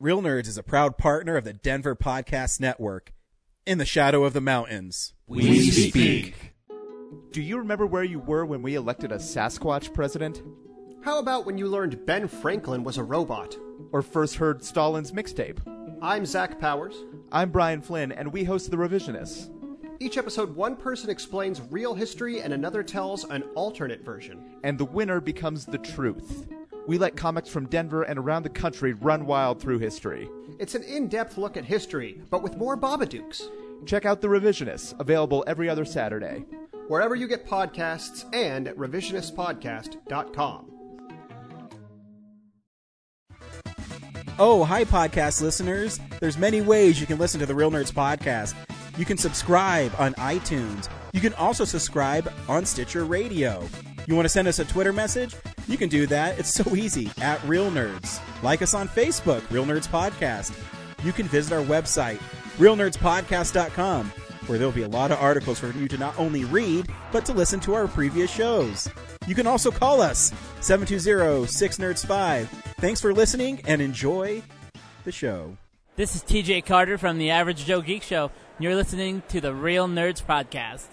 Real Nerds is a proud partner of the Denver Podcast Network. In the shadow of the mountains. We speak. Do you remember where you were when we elected a Sasquatch president? How about when you learned Ben Franklin was a robot? Or first heard Stalin's mixtape? I'm Zach Powers. I'm Brian Flynn, and we host The Revisionists. Each episode, one person explains real history and another tells an alternate version. And the winner becomes the truth. We let comics from Denver and around the country run wild through history. It's an in depth look at history, but with more Babadooks. Check out The Revisionists, available every other Saturday. Wherever you get podcasts and at revisionistpodcast.com. Oh, hi, podcast listeners. There's many ways you can listen to the Real Nerds podcast. You can subscribe on iTunes. You can also subscribe on Stitcher Radio. You want to send us a Twitter message? You can do that. It's so easy at Real Nerds. Like us on Facebook, Real Nerds Podcast. You can visit our website, realnerdspodcast.com, where there'll be a lot of articles for you to not only read, but to listen to our previous shows. You can also call us 720-6nerds5. Thanks for listening and enjoy the show. This is TJ Carter from the Average Joe Geek Show. and You're listening to the Real Nerds Podcast.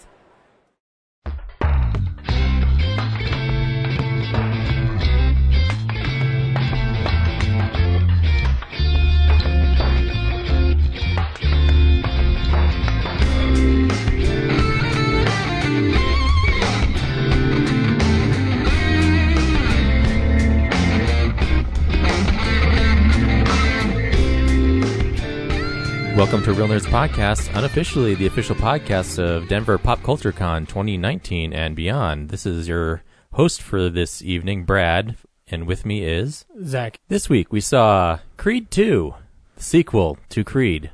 Welcome to Real Nerds Podcast, unofficially the official podcast of Denver Pop Culture Con 2019 and beyond. This is your host for this evening, Brad, and with me is Zach. This week we saw Creed 2, the sequel to Creed.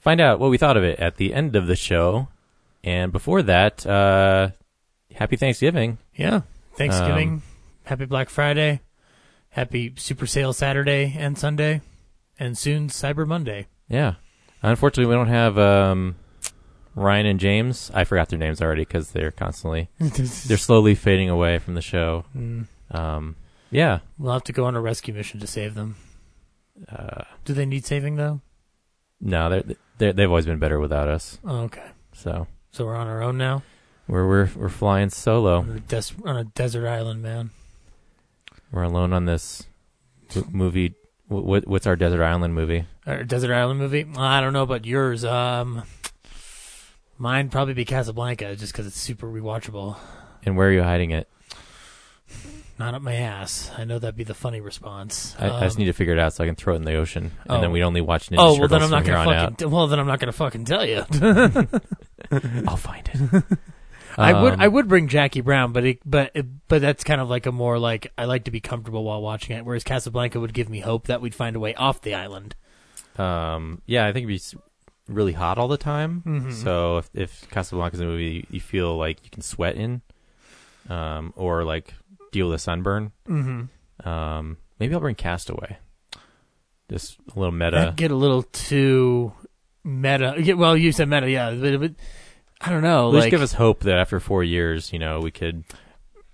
Find out what we thought of it at the end of the show. And before that, uh, happy Thanksgiving. Yeah. Thanksgiving. Um, happy Black Friday. Happy Super Sale Saturday and Sunday. And soon Cyber Monday. Yeah. Unfortunately, we don't have um, Ryan and James. I forgot their names already because they're constantly they're slowly fading away from the show. Mm. Um, yeah. We'll have to go on a rescue mission to save them. Uh, Do they need saving though? no, they're, they're they've always been better without us. Oh, okay. So So we're on our own now. we're we're we're flying solo. On a, des- on a desert island, man. We're alone on this movie. Wh- What what's our desert island movie? Or desert island movie. I don't know about yours. Um, mine probably be Casablanca, just because it's super rewatchable. And where are you hiding it? Not up my ass. I know that'd be the funny response. I, I just Um, need to figure it out so I can throw it in the ocean, and oh. then we'd only watch Ninja Oh well, Turtles then I'm not gonna on fucking. well, then I'm not gonna fucking tell you. I'll find it. I would Um, I would bring Jackie Brown, but it, but it, but that's kind of like a more like I like to be comfortable while watching it. Whereas Casablanca would give me hope that we'd find a way off the island. Um, yeah, I think it'd be s- really hot all the time. Mhm. So if, if Casablanca's a movie you feel like you can sweat in, um, or like deal with a sunburn, Mm-hmm. um, maybe I'll bring Castaway. Just a little meta. That get a little too meta. yeah, Well, you said meta, yeah, but, but I don't know. At least Like give us hope that after four years, you know, we could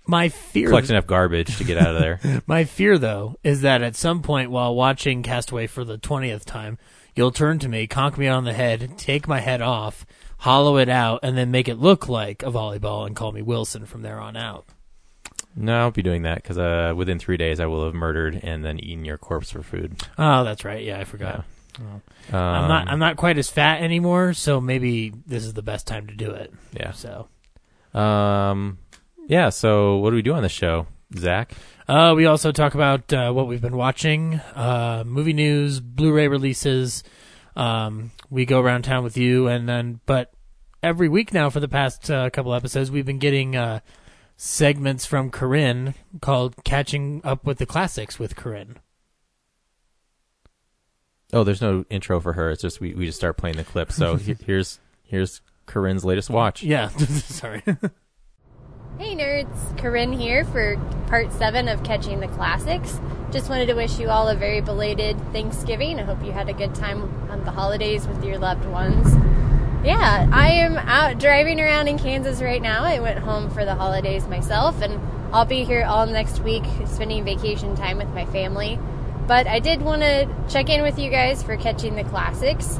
my fear. collect enough garbage to get out of there. My fear, though, is that at some point while watching Castaway for the twentieth time, you'll turn to me, conk me on the head, take my head off, hollow it out, and then make it look like a volleyball and call me Wilson from there on out. no, I won't be doing that because uh, within three days I will have murdered and then eaten your corpse for food. Oh, that's right. Yeah, I forgot. Oh. Um, I'm not. I'm not quite as fat anymore, so maybe this is the best time to do it. Yeah. So, Um. Yeah. So what do we do on the show, Zach? uh, we also talk about uh, what we've been watching, uh, movie news, Blu-ray releases. Um, we go around town with you, and then, but every week now for the past uh, couple episodes, we've been getting uh, segments from Corinne called "Catching Up with the Classics" with Corinne. Oh, there's no intro for her. It's just we, we just start playing the clip. So he- here's here's Corinne's latest watch. Yeah, sorry. Hey nerds, Corinne here for part 7 of Catching the Classics. Just wanted to wish you all a very belated Thanksgiving. I hope you had a good time on the holidays with your loved ones. Yeah, I am out driving around in Kansas right now. I went home for the holidays myself, and I'll be here all next week spending vacation time with my family. But I did want to check in with you guys for catching the classics.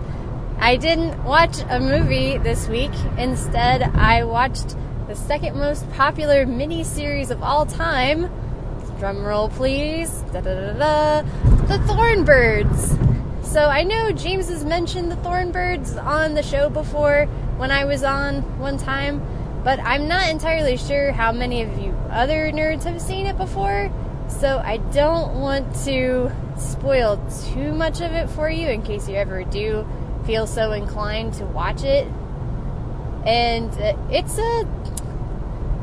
I didn't watch a movie this week. Instead, I watched the second most popular miniseries of all time. Drum roll, please. Da da da. The Thorn Birds. So I know James has mentioned the Thorn Birds on the show before when I was on one time, but I'm not entirely sure how many of you other nerds have seen it before. So I don't want to spoil too much of it for you in case you ever do feel so inclined to watch it. And uh, it's a.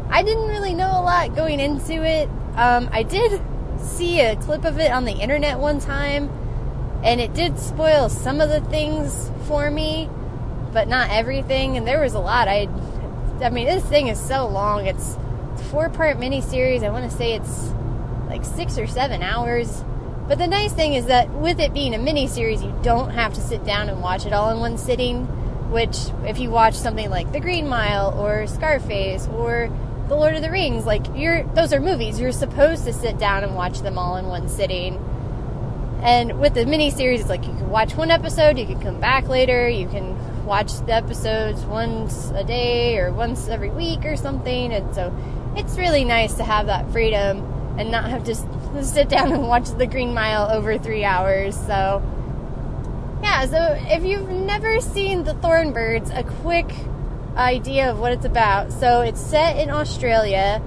I didn't really know a lot going into it. Um, I did see a clip of it on the internet one time, and it did spoil some of the things for me, but not everything. And there was a lot. I, I mean, this thing is so long. It's a four-part miniseries. I want to say it's like six or seven hours. But the nice thing is that with it being a miniseries, you don't have to sit down and watch it all in one sitting. Which, if you watch something like The Green Mile or Scarface or The Lord of the Rings, like you're those are movies. You're supposed to sit down and watch them all in one sitting. And with the miniseries, it's like you can watch one episode, you can come back later, you can watch the episodes once a day or once every week or something. And so it's really nice to have that freedom and not have to sit down and watch The Green Mile over three hours. So, yeah, so if you've never seen The Thorn Birds, a quick idea of what it's about. So, it's set in Australia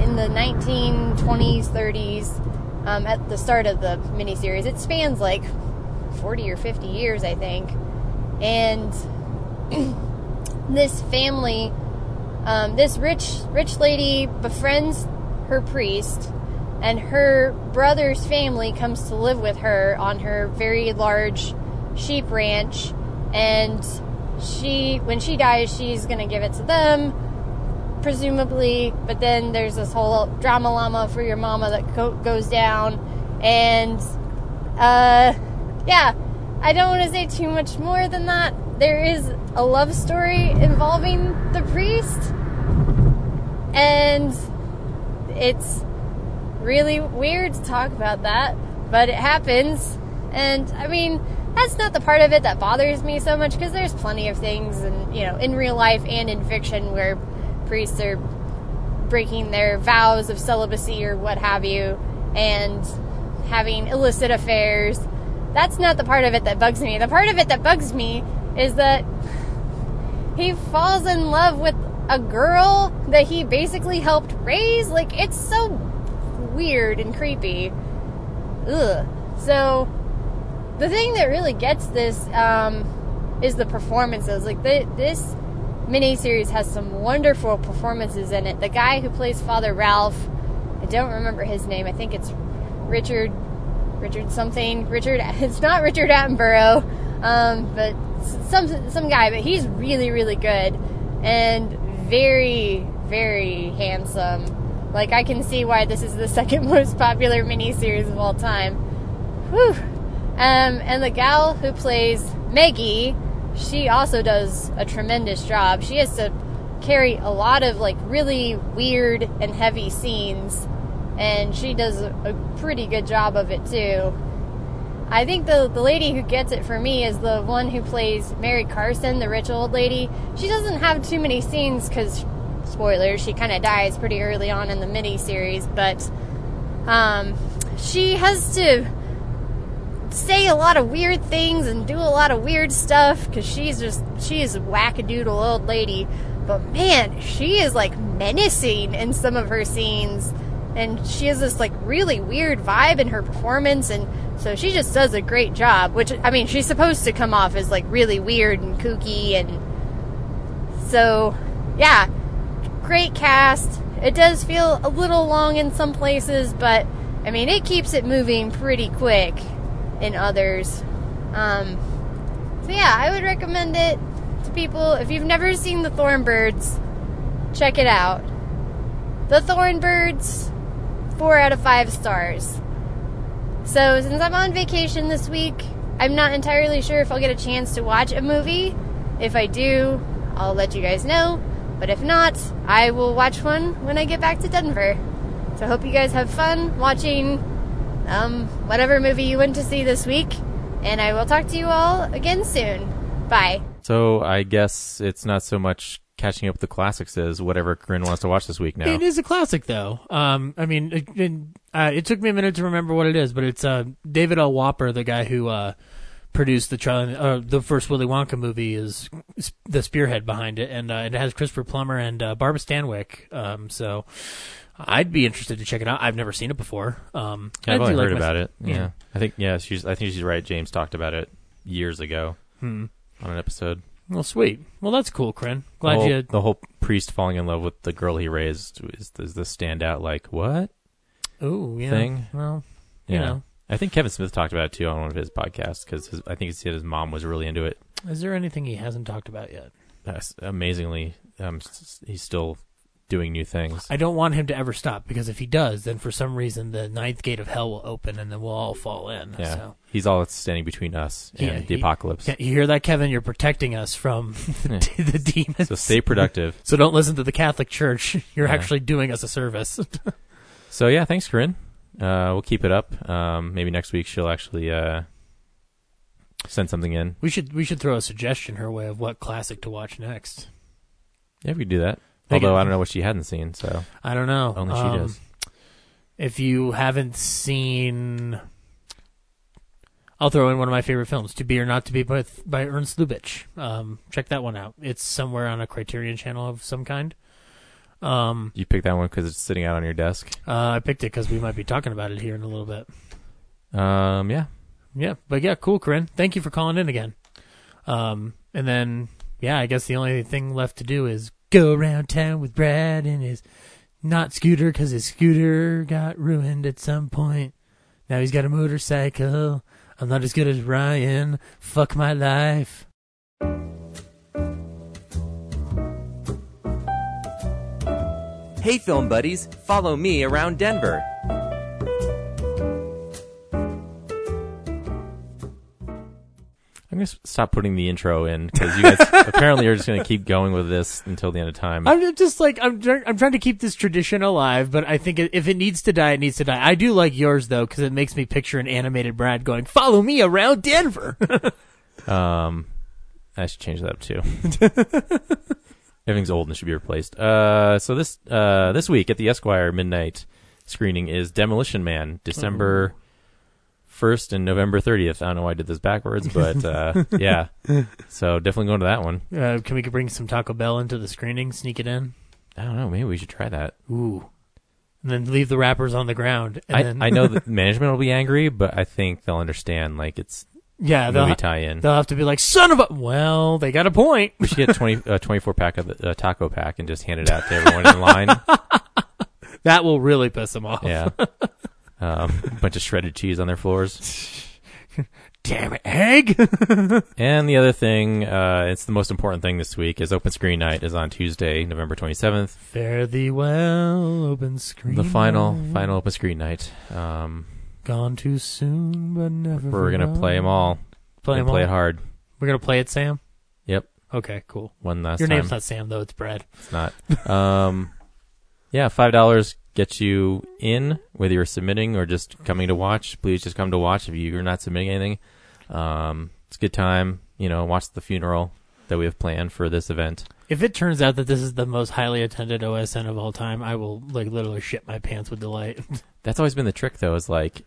in the 1920s, 30s, um, at the start of the miniseries. It spans like 40 or 50 years, I think. And this family, um, this rich, rich lady befriends her priest and her brother's family comes to live with her on her very large sheep ranch and she when she dies she's going to give it to them presumably but then there's this whole drama llama for your mama that co- goes down and uh yeah i don't want to say too much more than that. There is a love story involving the priest and it's really weird to talk about that, but it happens. And I mean, that's not the part of it that bothers me so much because there's plenty of things, and you know, in real life and in fiction where priests are breaking their vows of celibacy or what have you, and having illicit affairs. That's not the part of it that bugs me. The part of it that bugs me is that he falls in love with a girl that he basically helped raise. Like, it's so weird and creepy. Ugh. So, the thing that really gets this um, is the performances. Like, the, this miniseries has some wonderful performances in it. The guy who plays Father Ralph, I don't remember his name. I think it's Richard, Richard something. Richard, it's not Richard Attenborough, um, but some some guy. But he's really really good and very very handsome. Like I can see why this is the second most popular miniseries of all time. Whew. Um, and the gal who plays Maggie, she also does a tremendous job. She has to carry a lot of like really weird and heavy scenes, and she does a, pretty good job of it too. I think the the lady who gets it for me is the one who plays Mary Carson, the rich old lady. She doesn't have too many scenes because, spoilers, she kind of dies pretty early on in the mini series, but um, she has to say a lot of weird things and do a lot of weird stuff because she's just she is a wackadoodle old lady. But man, she is like menacing in some of her scenes, and she has this like really weird vibe in her performance, and so she just does a great job. Which I mean, she's supposed to come off as like really weird and kooky, and so yeah, great cast. It does feel a little long in some places, but I mean, it keeps it moving pretty quick in others. Um, so yeah, I would recommend it to people. If you've never seen the Thorn Birds, check it out. The Thorn Birds, four out of five stars. So since I'm on vacation this week, I'm not entirely sure if I'll get a chance to watch a movie. If I do, I'll let you guys know. But if not, I will watch one when I get back to Denver. So I hope you guys have fun watching um, whatever movie you went to see this week. And I will talk to you all again soon. Bye. So I guess it's not so much catching up with the classics as whatever Corinne wants to watch this week now. It is a classic, though. Um, I mean, it, it, uh, it took me a minute to remember what it is, but it's uh, David L. Wolper, the guy who uh, produced the Charlie, uh, the first Willy Wonka movie, is the spearhead behind it, and uh, it has Christopher Plummer and uh, Barbara Stanwyck. Um, so I'd be interested to check it out. I've never seen it before. Um, Yeah, I've only like heard my- about it. Yeah. Yeah. I think yeah, she's I think she's right. James talked about it years ago Hmm. on an episode. Well, sweet. Well, that's cool. The Glad whole, you. the whole priest falling in love with the girl he raised is, is the standout. Like what? Oh, yeah. thing. Well, Yeah. you know. I think Kevin Smith talked about it too on one of his podcasts because I think he said his mom was really into it. Is there anything he hasn't talked about yet? That's amazingly, um, he's still doing new things. I don't want him to ever stop because if he does, then for some reason the ninth gate of hell will open and then we'll all fall in. yeah, So. he's all that's standing between us and Yeah, the he- apocalypse. Yeah, you hear that, Kevin? You're protecting us from Yeah. the, the demons. So stay productive. So don't listen to the Catholic Church. You're Yeah. actually doing us a service. So yeah, thanks, Corinne. Uh, we'll keep it up. Um, maybe next week she'll actually uh, send something in. we should we should throw a suggestion her way of what classic to watch next. Yeah, we could do that. Make Although it- I don't know what she hadn't seen, so I don't know. only she Um, does. If you haven't seen, I'll throw in one of my favorite films, "To Be or Not to Be" by by Ernst Lubitsch. Um, check that one out. It's somewhere on a Criterion channel of some kind. Um, You picked that one because it's sitting out on your desk. uh, I picked it because we might be talking about it here in a little bit. Um, yeah, Yeah, but yeah, cool, Corinne. Thank you for calling in again. Um, and then yeah, I guess the only thing left to do is go around town with Brad and his not scooter because his scooter got ruined at some point. Now he's got a motorcycle. I'm not as good as Ryan. Fuck my life. Hey, film buddies, follow me around Denver. I'm gonna stop putting the intro in because you guys apparently are just gonna keep going with this until the end of time. I'm just like I'm. try- I'm trying to keep this tradition alive, but I think if it needs to die, it needs to die. I do like yours though because it makes me picture an animated Brad going, "Follow me around Denver." Um, I should change that up too. Everything's old and should be replaced. Uh, so this uh this week at the Esquire midnight screening is Demolition Man, December first and November thirtieth. I don't know why I did this backwards, but uh, yeah. So definitely going to that one. Uh, can we bring some Taco Bell into the screening? Sneak it in. I don't know. Maybe we should try that. Ooh. And then leave the wrappers on the ground. And I then, I know that management will be angry, but I think they'll understand. Like it's yeah, they'll, movie tie-in. they'll have to be like, son of a. Well, they got a point. We should get 20, uh, 24 pack of the uh, taco pack and just hand it out to everyone in line. That will really piss them off. Yeah. Um, a bunch of shredded cheese on their floors. Damn it, egg. And the other thing, uh, it's the most important thing this week, is Open Screen Night is on Tuesday, November 27th. Fare thee well, open screen. The final, night. final Open Screen Night. Um, Gone too soon, but never. we're gonna play them all. Play them play all. it hard. We're gonna play it, Sam. Yep. Okay, cool. One last Your time. name's not Sam though; it's Brad. It's not. Um, yeah, five dollars gets you in, whether you're submitting or just coming to watch. Please just come to watch if you're not submitting anything. Um, it's a good time. You know, watch the funeral that we have planned for this event. If it turns out that this is the most highly attended OSN of all time, I will like literally shit my pants with delight. That's always been the trick, though. Is like,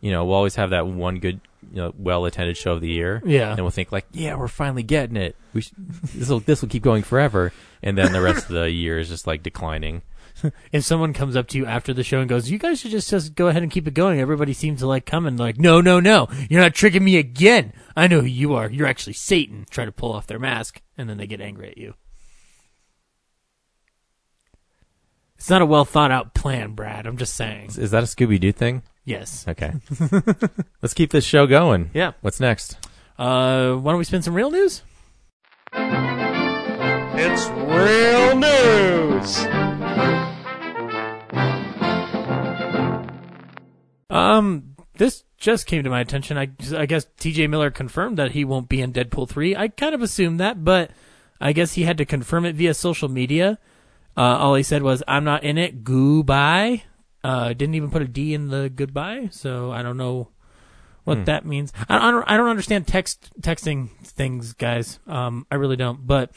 you know, we'll always have that one good, you know, well-attended show of the year, yeah. and we'll think like, yeah, we're finally getting it. We this will this will keep going forever, and then the rest of the year is just like declining. if someone comes up to you after the show and goes, "You guys should just just go ahead and keep it going," everybody seems to like coming. Like, no, no, no, you're not tricking me again. I know who you are. You're actually Satan. Try to pull off their mask, and then they get angry at you. It's not a well thought out plan, Brad. I'm just saying. Is, is that a Scooby Doo thing? Yes. Okay, let's keep this show going. Yeah. What's next? Uh, why don't we spend some real news? It's real news. Um, this just came to my attention. I, I guess T.J. Miller confirmed that he won't be in Deadpool three. I kind of assumed that, but I guess he had to confirm it via social media. Uh, all he said was, "I'm not in it. Goodbye." Uh, didn't even put a D in the goodbye, so I don't know what Hmm. that means. I, I don't. I don't understand text texting things, guys. Um, I really don't. But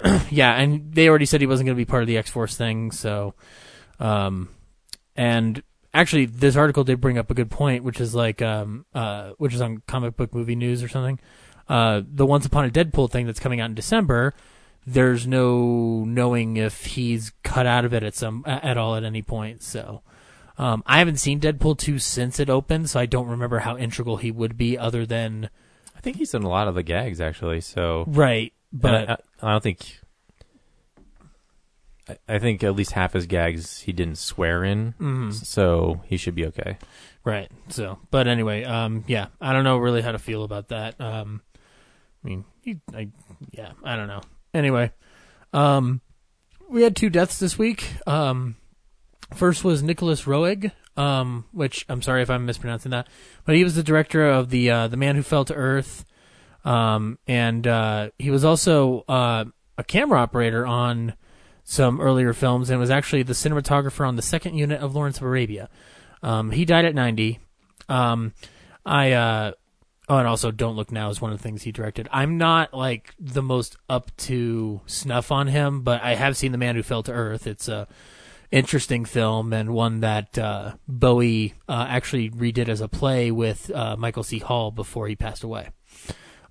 yeah, and they already said he wasn't going to be part of the X Force thing. So, um, and actually, this article did bring up a good point, which is like, um, uh, which is on Comic Book Movie News or something. Uh, the Once Upon a Deadpool thing that's coming out in December. There's no knowing if he's cut out of it at some at all at any point. So, um, I haven't seen Deadpool two since it opened, so I don't remember how integral he would be, other than I think he's in a lot of the gags actually. So, right. but But I, I don't think. I, I think at least half his gags he didn't swear in, Mhm. so he should be okay. Right. So, but anyway, um, yeah, I don't know really how to feel about that. Um, I mean, I, yeah, I don't know. Anyway, um, we had two deaths this week. Um, first was Nicolas Roeg, um, which I'm sorry if I'm mispronouncing that, but he was the director of the uh, the Man Who Fell to Earth, um, and uh, he was also uh, a camera operator on some earlier films, and was actually the cinematographer on the second unit of Lawrence of Arabia. Um, he died at 90. Um, I, uh, oh, and also Don't Look Now is one of the things he directed. I'm not like the most up to snuff on him, but I have seen The Man Who Fell to Earth. It's a interesting film and one that, uh, Bowie, uh, actually redid as a play with, uh, Michael C. Hall before he passed away.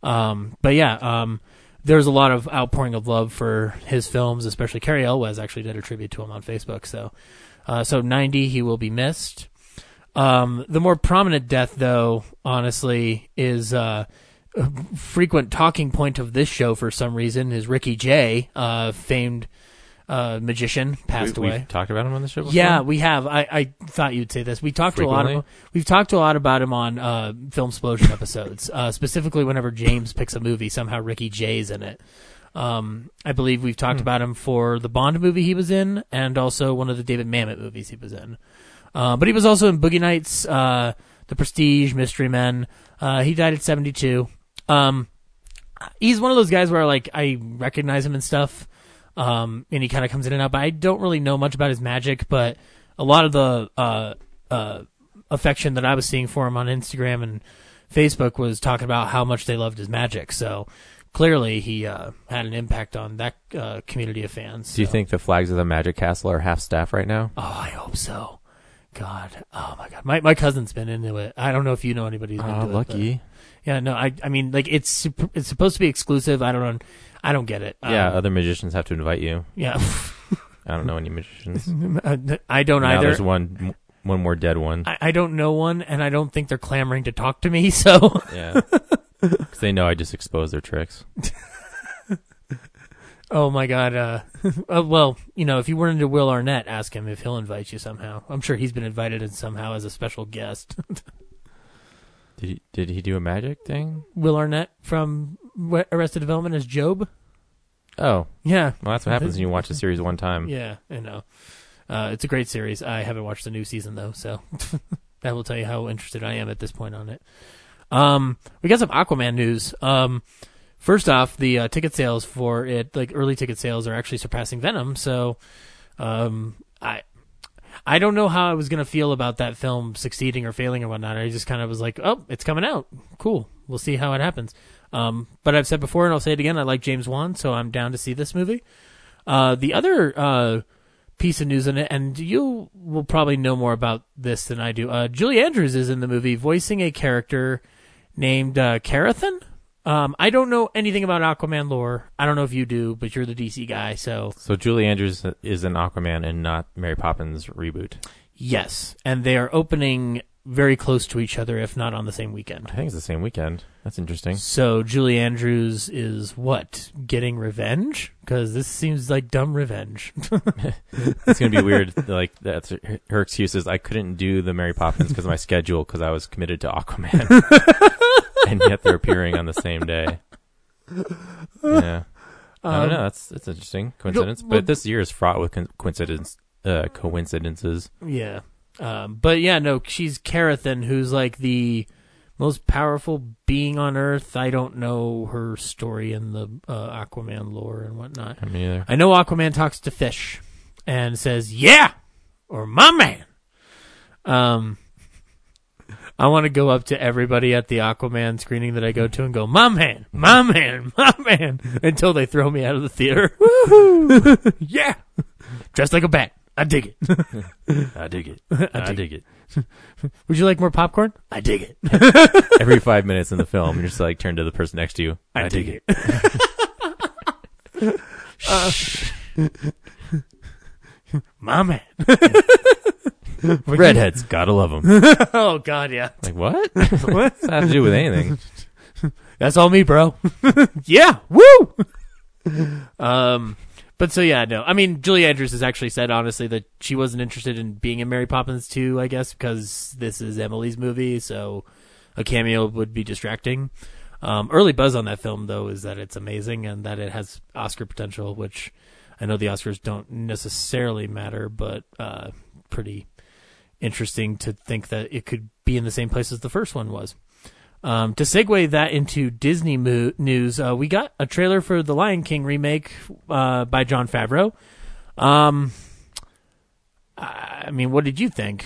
Um, but yeah, um, there's a lot of outpouring of love for his films, especially Cary Elwes actually did a tribute to him on Facebook. So, uh, so 90, he will be missed. Um, the more prominent death, though, honestly, is uh, a frequent talking point of this show for some reason is Ricky Jay, uh, famed uh, magician, passed we, away. Talked about him on the show. Before? Yeah, we have. I, I thought you'd say this. We talked to a lot of we've talked to a lot about him on uh, Film Explosion episodes. Uh, specifically, whenever James picks a movie, somehow Ricky Jay's in it. Um, I believe we've talked about him for the Bond movie he was in, and also one of the David Mamet movies he was in. Uh, but he was also in Boogie Nights, uh, The Prestige, Mystery Men. Uh, he died at 72. Um, he's one of those guys where like I recognize him and stuff, um, and he kind of comes in and out. But I don't really know much about his magic. But a lot of the uh, uh, affection that I was seeing for him on Instagram and Facebook was talking about how much they loved his magic. So clearly, he uh, had an impact on that uh, community of fans. Do you So- think the flags of the Magic Castle are half staff right now? Oh, I hope so. God, oh my God, my my cousin's been into it. I don't know if you know anybody who's been into it. lucky. yeah, no, I I mean like it's sup- it's supposed to be exclusive. I don't know. I don't get it. yeah, Um, other magicians have to invite you. yeah. I don't know any magicians. I don't now either. there's one, one more dead one. I, I don't know one, and I don't think they're clamoring to talk to me. So Yeah, because they know I just expose their tricks. Oh my god. Uh, uh, well, you know, if you were into Will Arnett, ask him if he'll invite you somehow. I'm sure he's been invited in somehow as a special guest. Did he, did he do a magic thing? Will Arnett from Arrested Development as Gob. Oh, Yeah, well, that's what happens when you watch a series one time. yeah, I know. Uh, it's a great series. I haven't watched the new season though, so that will tell you how interested I am at this point on it. Um, we got some Aquaman news. Um, first off, the uh, ticket sales for it, like early ticket sales, are actually surpassing Venom. So, um, I. I don't know how I was gonna feel about that film succeeding or failing or whatnot. I just kind of was like, "Oh, it's coming out. Cool. We'll see how it happens." Um, but I've said before, and I'll say it again. I like James Wan, so I'm down to see this movie. Uh, the other uh, piece of news in it, and you will probably know more about this than I do. Uh, Julie Andrews is in the movie, voicing a character named uh, Karathen. Um, I don't know anything about Aquaman lore. I don't know if you do, but you're the DC guy, so So Julie Andrews is an Aquaman and not Mary Poppins reboot. yes. And they are opening very close to each other, if not on the same weekend. I think it's the same weekend. That's interesting. So Julie Andrews is what getting revenge because this seems like dumb revenge. It's gonna be weird. Like that's her, her excuse is I couldn't do the Mary Poppins because of my schedule because I was committed to Aquaman, and yet they're appearing on the same day. Yeah, I don't know. That's that's interesting coincidence. Well- but this year is fraught with co- coincidence, uh, coincidences. Yeah. Um, but yeah, no, she's Karathen, who's like the most powerful being on Earth. I don't know her story in the uh, Aquaman lore and whatnot. I mean, either. I know Aquaman talks to fish and says, "Yeah," or "My man." Um, I want to go up to everybody at the Aquaman screening that I go to and go, "My man, my man, my man," until they throw me out of the theater. Woohoo! yeah, dressed like a bat. I dig it. I dig it. I I dig dig it. Would you like more popcorn? I dig it. Every five minutes in the film, you're just like turn to the person next to you. I, dig, it. Uh, my man. Redheads, gotta love them. Oh God, yeah. Like what? What's that have to do with anything? That's all me, bro. yeah, woo. um, but so yeah, no. I mean, Julie Andrews has actually said honestly that she wasn't interested in being in Mary Poppins 2, I guess, because this is Emily's movie, so a cameo would be distracting. Um, early buzz on that film though is that it's amazing and that it has Oscar potential, which I know the Oscars don't necessarily matter, but uh, pretty interesting to think that it could be in the same place as the first one was. Um, to segue that into Disney mo- news, uh, we got a trailer for the Lion King remake uh, by Jon Favreau. Um, I mean, what did you think?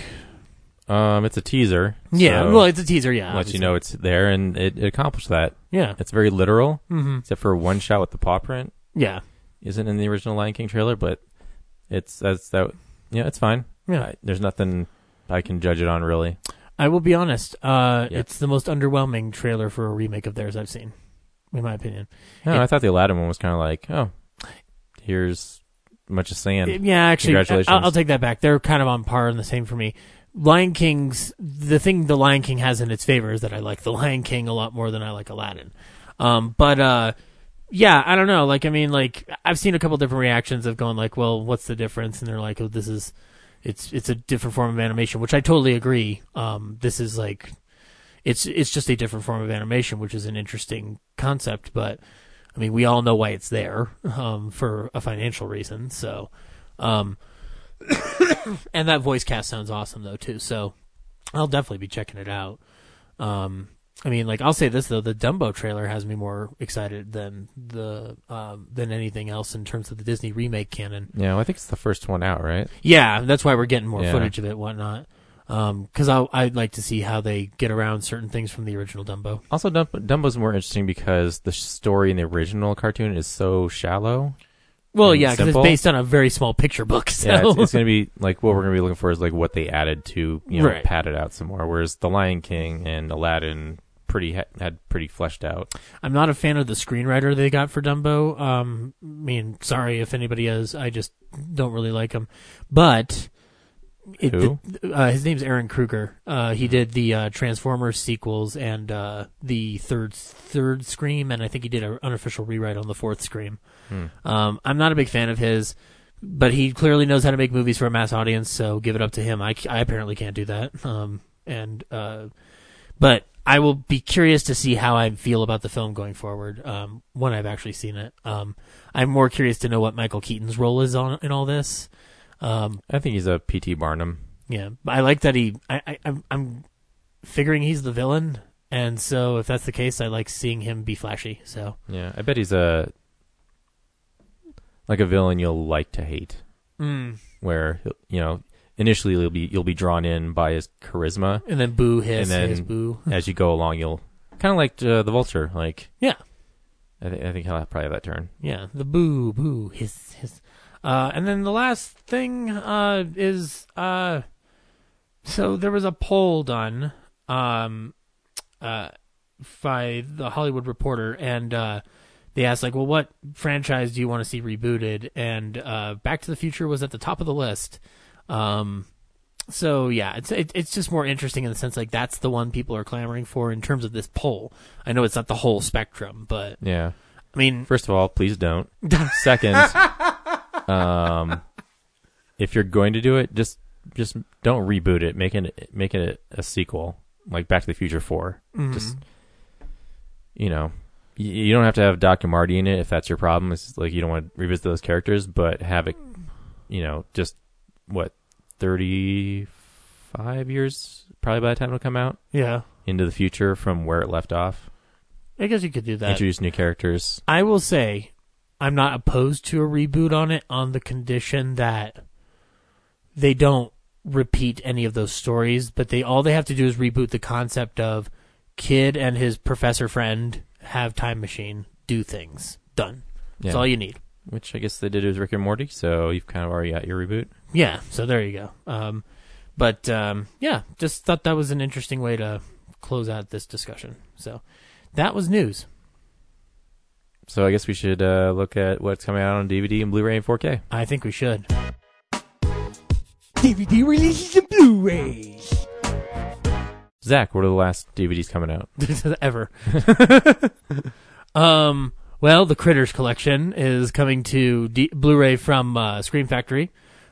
Um, it's a teaser. Yeah, so well, it's a teaser. Yeah, let you know it's there, and it, it accomplished that. Yeah, It's very literal, hmm except for one shot with the paw print yeah, isn't in the original Lion King trailer, but it's that's that. Yeah, it's fine. yeah. I, there's nothing I can judge it on really. I will be honest. Uh, Yeah. it's the most underwhelming trailer for a remake of theirs I've seen, in my opinion. No, It- I thought the Aladdin one was kind of like, oh, here's a bunch of sand. Yeah, actually, Congratulations. I'll, I'll take that back. They're kind of on par and the same for me. Lion King's the thing the Lion King has in its favor is that I like the Lion King a lot more than I like Aladdin. Um, but uh, yeah, I don't know. Like, I mean, like I've seen a couple different reactions of going like, "Well, what's the difference?" And they're like, "Oh, this is it's it's a different form of animation," which I totally agree. Um, this is like it's it's just a different form of animation, which is an interesting concept. But I mean, we all know why it's there um, for a financial reason. So, um, and that voice cast sounds awesome though too. So, I'll definitely be checking it out. Um, I mean, like I'll say this though, the Dumbo trailer has me more excited than the um, than anything else in terms of the Disney remake canon. Yeah, well, I think it's the first one out, right? Yeah, that's why we're getting more Yeah. footage of it, whatnot. Because I I'd like to see how they get around certain things from the original Dumbo. Also, Dumbo's more interesting because the story in the original cartoon is so shallow. Well, yeah, because it's based on a very small picture book. So. Yeah, it's, it's going to be like what we're going to be looking for is like what they added to you know Right. pad it out some more. Whereas the Lion King and Aladdin pretty had pretty fleshed out. I'm not a fan of the screenwriter they got for Dumbo. Um, I mean, sorry if anybody is. I just don't really like him. But it, Who? the- uh, his name's Ehren Kruger. Uh, he did the uh, Transformers sequels and uh, the third third Scream, and I think he did an unofficial rewrite on the fourth Scream. Hmm. Um, I'm not a big fan of his, but he clearly knows how to make movies for a mass audience. So give it up to him. I, I apparently can't do that. Um, and uh, but I will be curious to see how I feel about the film going forward um, when I've actually seen it. Um, I'm more curious to know what Michael Keaton's role is on in all this. Um, I think he's a P.T. Barnum. yeah, I like that he. I, I, I'm, I'm figuring he's the villain, and so if that's the case, I like seeing him be flashy. So Yeah, I bet he's a like a villain you'll like to hate. mm. Where you know initially you'll be you'll be drawn in by his charisma. and then boo hiss, And then- hiss boo. As you go along, you'll kind of like uh, the Vulture. Like Yeah. I, th- I think he'll probably have that turn. Yeah, the boo boo hiss hiss. Uh, and then the last thing uh, is uh, so there was a poll done um, uh, by the Hollywood Reporter, and uh, they asked like, well, what franchise do you want to see rebooted? And uh, Back to the Future was at the top of the list. Um, so yeah, it's it, it's just more interesting in the sense like that's the one people are clamoring for in terms of this poll. I know it's not the whole spectrum, but Yeah. I mean, First of all, please don't. Second, um, if you're going to do it, just just don't reboot it. Make it make it a, a sequel, like Back to the Future Four. mm, Just you know, you, you don't have to have Dr. Marty in it if that's your problem. It's like you don't want to revisit those characters, but have it, you know, just what thirty five years probably by the time it'll come out yeah. into the future from where it left off. I guess you could do that. Introduce new characters. I will say, I'm not opposed to a reboot on it on the condition that they don't repeat any of those stories, but they all they have to do is reboot the concept of kid and his professor friend have time machine, do things. Done. That's Yeah. all you need. Which I guess they did with Rick and Morty, so you've kind of already got your reboot. Yeah, so there you go. Um, but um, yeah, just thought that was an interesting way to close out this discussion. So that was news. So I guess we should uh, look at what's coming out on DVD and Blu-ray and 4K. I think we should. DVD releases and Blu-rays. Zach, what are the last DVDs coming out? ever. um, well, the Critters collection is coming to D- Blu-ray from uh, Scream Factory.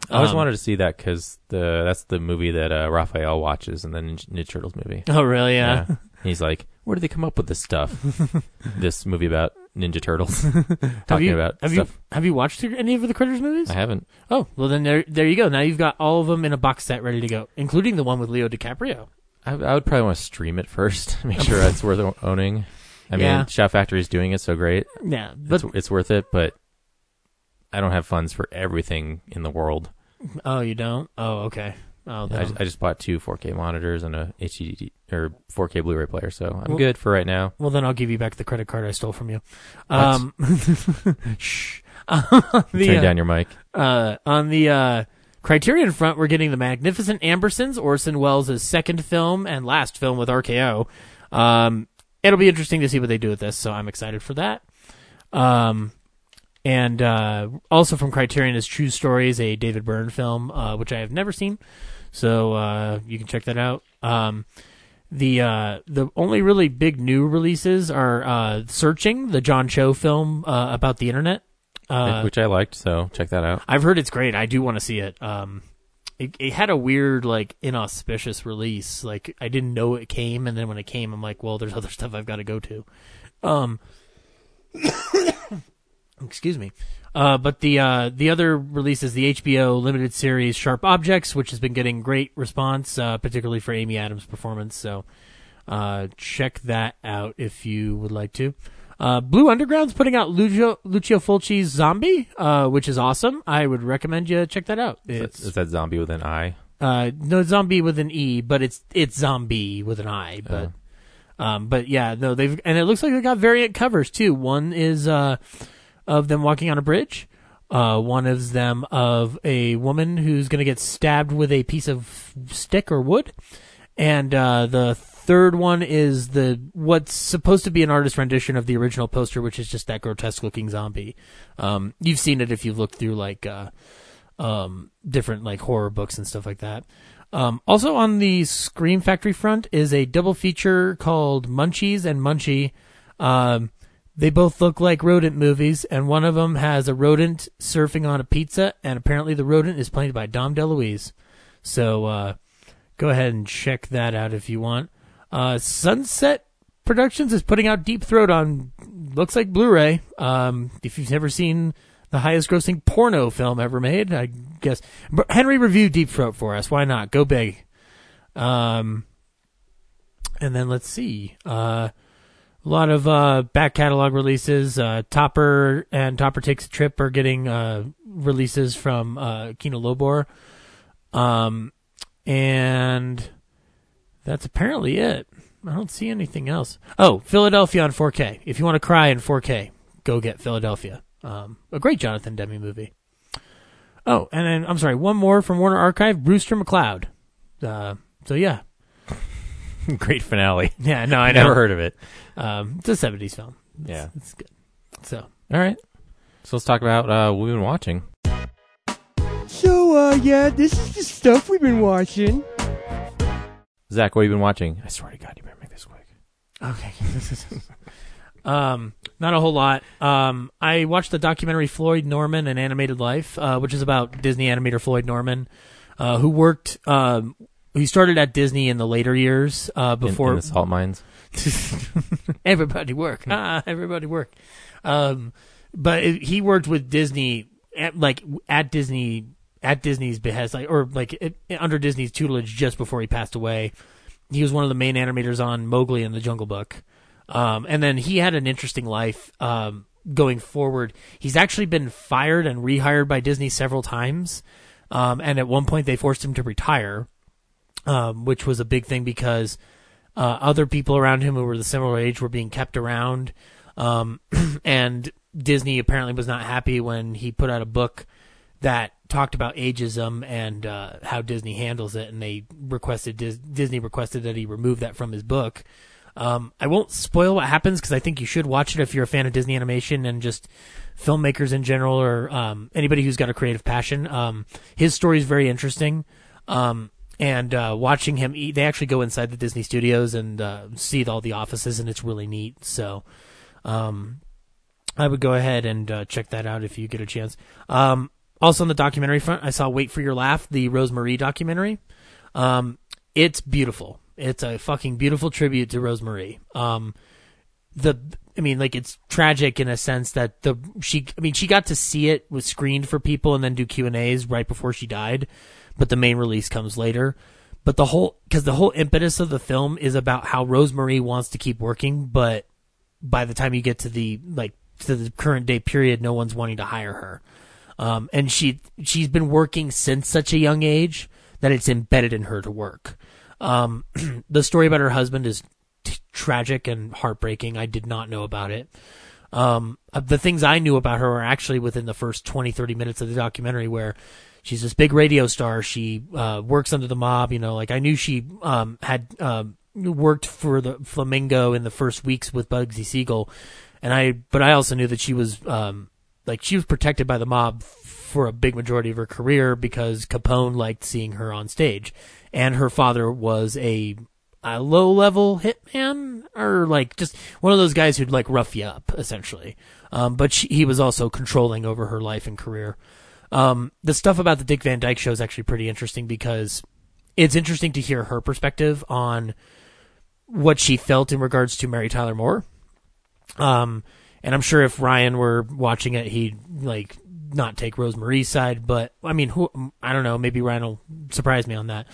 I always Um, wanted to see that because the that's the movie that uh, Raphael watches in the Ninja, Ninja Turtles movie. Oh, really? Yeah. He's like, where do they come up with this stuff? this movie about Ninja Turtles. have Talking you, about have stuff. you have you watched any of the Critters movies? I haven't. Oh, well then there there you go. Now you've got all of them in a box set ready to go, including the one with Leo DiCaprio. I, I would probably want to stream it first, make sure it's worth owning. I mean, Yeah. Shout Factory's doing it so great. Yeah, but It's, it's worth it, but I don't have funds for everything in the world. oh, you don't? Oh, okay. Oh, I, just, I just bought two 4K monitors and a HD or 4K Blu-ray player, so I'm Well- good for right now. well then I'll give you back the credit card I stole from you. Um, shh. Turn the, uh, down your mic. uh, on the uh, Criterion front, we're getting the Magnificent Ambersons, Orson Welles' second film and last film with RKO. Um, it'll be interesting to see what they do with this, so I'm excited for that. Um, and uh, also from Criterion is True Stories, a David Byrne film, uh, which I have never seen, so uh, you can check that out. Um, the uh, the only really big new releases are uh, Searching, the John Cho film uh, about the internet. Uh, which I liked, so check that out. I've heard it's great. I do want to see it. Um, it, it had a weird, like, inauspicious release. Like, I didn't know it came, and then when it came, I'm like, well, there's other stuff I've got to go to. Um, excuse me. Uh, but the uh, the other release is the HBO limited series Sharp Objects, which has been getting great response, uh, particularly for Amy Adams' performance. So uh, check that out if you would like to. Uh, Blue Underground's putting out Lucio, Lucio Fulci's Zombie, uh, which is awesome. I would recommend you check that out. Is that, is that zombie with an I? uh, no zombie with an E, but it's it's zombie with an I. But um, but yeah, no, they've and it looks like they got variant covers too. One is uh of them walking on a bridge. Uh, one is them of a woman who's going to get stabbed with a piece of stick or wood, and uh, the third one is the what's supposed to be an artist rendition of the original poster, which is just that grotesque looking zombie. Um, you've seen it if you've looked through like uh, um, different like horror books and stuff like that. Um, also on the Scream Factory front is a double feature called Munchies and Munchie. Um, they both look like rodent movies, and one of them has a rodent surfing on a pizza, and apparently the rodent is played by Dom DeLuise. So uh, go ahead and check that out if you want. Uh, Sunset Productions is putting out Deep Throat on looks like Blu-ray. Um, if you've never seen the highest-grossing porno film ever made, I guess But Henry reviewed Deep Throat for us. Why not? Go big. Um, and then let's see. Uh, a lot of uh, back catalog releases. Uh, Topper and Topper Takes a Trip are getting uh, releases from uh, Kino Lorber. Um, and that's apparently it. I don't see anything else. Oh, Philadelphia on 4K. If you want to cry in 4K, go get Philadelphia. Um, a great Jonathan Demme movie. Oh, and then I'm sorry, one more from Warner Archive, Brewster McCloud. Uh, so yeah, Great finale. yeah, no, I I know. never heard of it. Um, it's a '70s film. It's, Yeah. it's good. So All right. So let's talk about uh, what we've been watching. So, uh, yeah, this is the stuff we've been watching. Zach, what have you been watching? I swear to God, you better make this quick. Okay. um, not a whole lot. Um, I watched the documentary Floyd Norman: An Animated Life, uh, which is about Disney animator Floyd Norman, uh, who worked. Um, he started at Disney in the later years uh, In- before in, the salt mines. everybody work. Ah, everybody work. Um, but it, he worked with Disney, at, like at Disney, at Disney's behest, like or like it, under Disney's tutelage just before he passed away. He was one of the main animators on Mowgli and the Jungle Book. Um, and then he had an interesting life um, going forward. He's actually been fired and rehired by Disney several times. Um, and at one point they forced him to retire, um, which was a big thing because uh, other people around him who were the similar age were being kept around. Um, and Disney apparently was not happy when he put out a book that talked about ageism and uh, how Disney handles it, and they requested Dis- Disney requested that he remove that from his book. Um, I won't spoil what happens because I think you should watch it if you're a fan of Disney animation and just filmmakers in general or um, anybody who's got a creative passion. Um, his story is very interesting. Um, and uh, watching him eat, they actually go inside the Disney studios and uh, see all the offices, and it's really neat. So, um, I would go ahead and uh, check that out if you get a chance. Um, also, on the documentary front, I saw "Wait for Your Laugh," the Rose Marie documentary. Um, it's beautiful. It's a fucking beautiful tribute to Rose Marie. Um, the, I mean, like it's tragic in a sense that the she, I mean, she got to see it was screened for people and then do Q and A's right before she died, but the main release comes later. But the whole, because the whole impetus of the film is about how Rose Marie wants to keep working, but by the time you get to the like to the current day period, no one's wanting to hire her. Um, and she she's been working since such a young age that it's embedded in her to work. Um, the story about her husband is t- tragic and heartbreaking. I did not know about it. Um, uh, the things I knew about her are actually within the first 20, 30 minutes of the documentary where she's this big radio star. She, uh, works under the mob, you know, like I knew she, um, had, um, worked for the Flamingo in the first weeks with Bugsy Siegel. And I, but I also knew that she was, um, like she was protected by the mob for a big majority of her career because Capone liked seeing her on stage, and her father was a, a low level hitman or like just one of those guys who'd like rough you up essentially. Um, but she, he was also controlling over her life and career. Um, the stuff about the Dick Van Dyke show is actually pretty interesting because it's interesting to hear her perspective on what she felt in regards to Mary Tyler Moore. Um, and I'm sure if Ryan were watching it, he'd like not take Rose Marie's side. But I mean, who I don't know. Maybe Ryan will surprise me on that.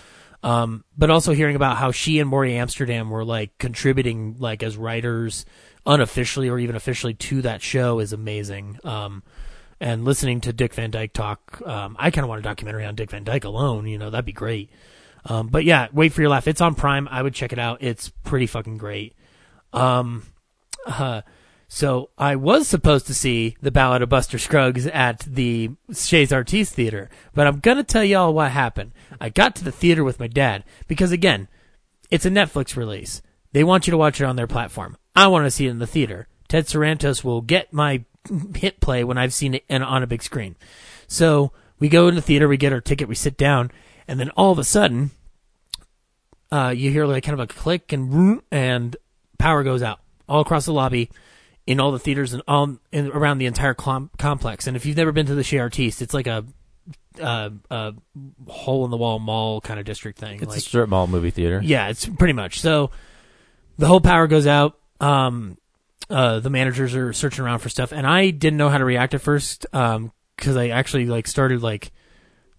Um, but also hearing about how she and Morey Amsterdam were like contributing like as writers unofficially or even officially to that show is amazing. Um, and listening to Dick Van Dyke talk, um, I kind of want a documentary on Dick Van Dyke alone. You know, that'd be great. Um, but yeah, wait for your laugh. It's on Prime. I would check it out. It's pretty fucking great. Um, uh, so I was supposed to see the Ballad of Buster Scruggs at the Chez Artistes Theater, but I'm gonna tell y'all what happened. I got to the theater with my dad because again, it's a Netflix release. They want you to watch it on their platform. I want to see it in the theater. Ted Sarandos will get my hit play when I've seen it on a big screen. So we go in the theater, we get our ticket, we sit down, and then all of a sudden, uh, you hear like kind of a click and and power goes out all across the lobby in all the theaters and all in, around the entire com- complex. And if you've never been to the Chez Artistes, it's like a, a, a hole in the wall mall kind of district thing. It's like, a strip mall movie theater. Yeah, it's pretty much. So the whole power goes out. Um, uh, the managers are searching around for stuff, and I didn't know how to react at first. Um, because I actually like started like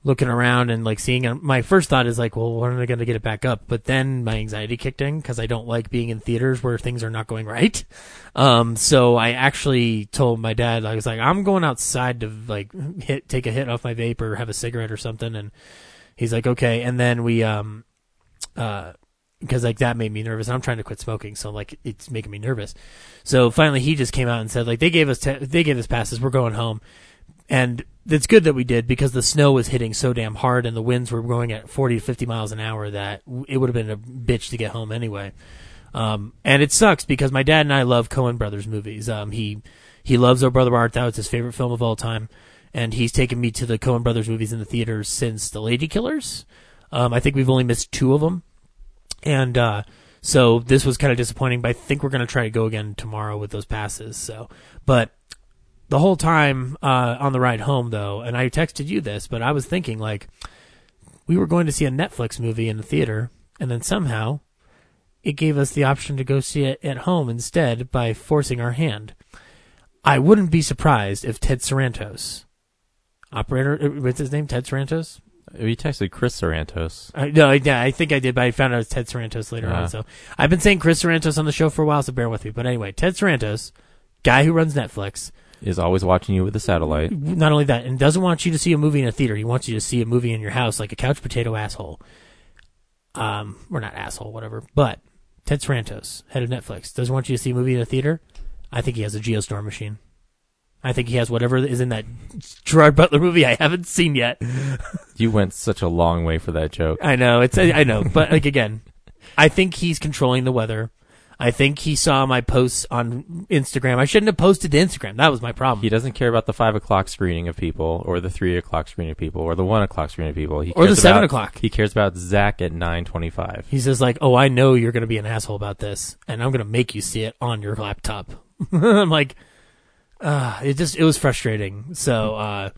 looking around and like seeing. And my first thought is like, well, when are they going to get it back up? But then my anxiety kicked in because I don't like being in theaters where things are not going right. Um, so I actually told my dad I was like, I'm going outside to like hit take a hit off my vape or have a cigarette or something, and he's like, okay. And then we um, uh because like that made me nervous. And I'm trying to quit smoking, so like it's making me nervous. So finally, he just came out and said like they gave us te- they gave us passes. We're going home, and it's good that we did because the snow was hitting so damn hard and the winds were going at 40 to 50 miles an hour that it would have been a bitch to get home anyway. Um, and it sucks because my dad and I love Coen Brothers movies. Um, he he loves Oh Brother Art Thou. It's his favorite film of all time, and he's taken me to the Coen Brothers movies in the theaters since The Lady Killers. Um, I think we've only missed two of them, and uh, so this was kind of disappointing. But I think we're gonna try to go again tomorrow with those passes. So, but the whole time uh, on the ride home, though, and I texted you this, but I was thinking like we were going to see a Netflix movie in the theater, and then somehow it gave us the option to go see it at home instead by forcing our hand. I wouldn't be surprised if Ted Sarandos, operator, uh, what's his name? Ted Sarandos. We texted Chris Sarandos. Uh, no, yeah, I think I did, but I found out it's Ted Sarandos later Ah. on. So I've been saying Chris Sarandos on the show for a while, so bear with me. But anyway, Ted Sarandos, guy who runs Netflix, is always watching you with a satellite. Not only that, and doesn't want you to see a movie in a theater. He wants you to see a movie in your house, like a couch potato asshole. Um, or not asshole, whatever. But Ted Sarandos, head of Netflix, doesn't want you to see a movie in a theater. I think he has a Geostorm machine. I think he has whatever is in that Gerard Butler movie I haven't seen yet. You went such a long way for that joke. I know it's I know, but like again, I think he's controlling the weather. I think he saw my posts on Instagram. I shouldn't have posted to Instagram. That was my problem. He doesn't care about the five o'clock screening of people, or the three o'clock screening of people, or the one o'clock screening of people. He Or the seven about- o'clock. He cares about Zach at nine twenty-five. He says like, "Oh, I know you're going to be an asshole about this, and I'm going to make you see it on your laptop." I'm like, uh, it just it was frustrating. So, uh,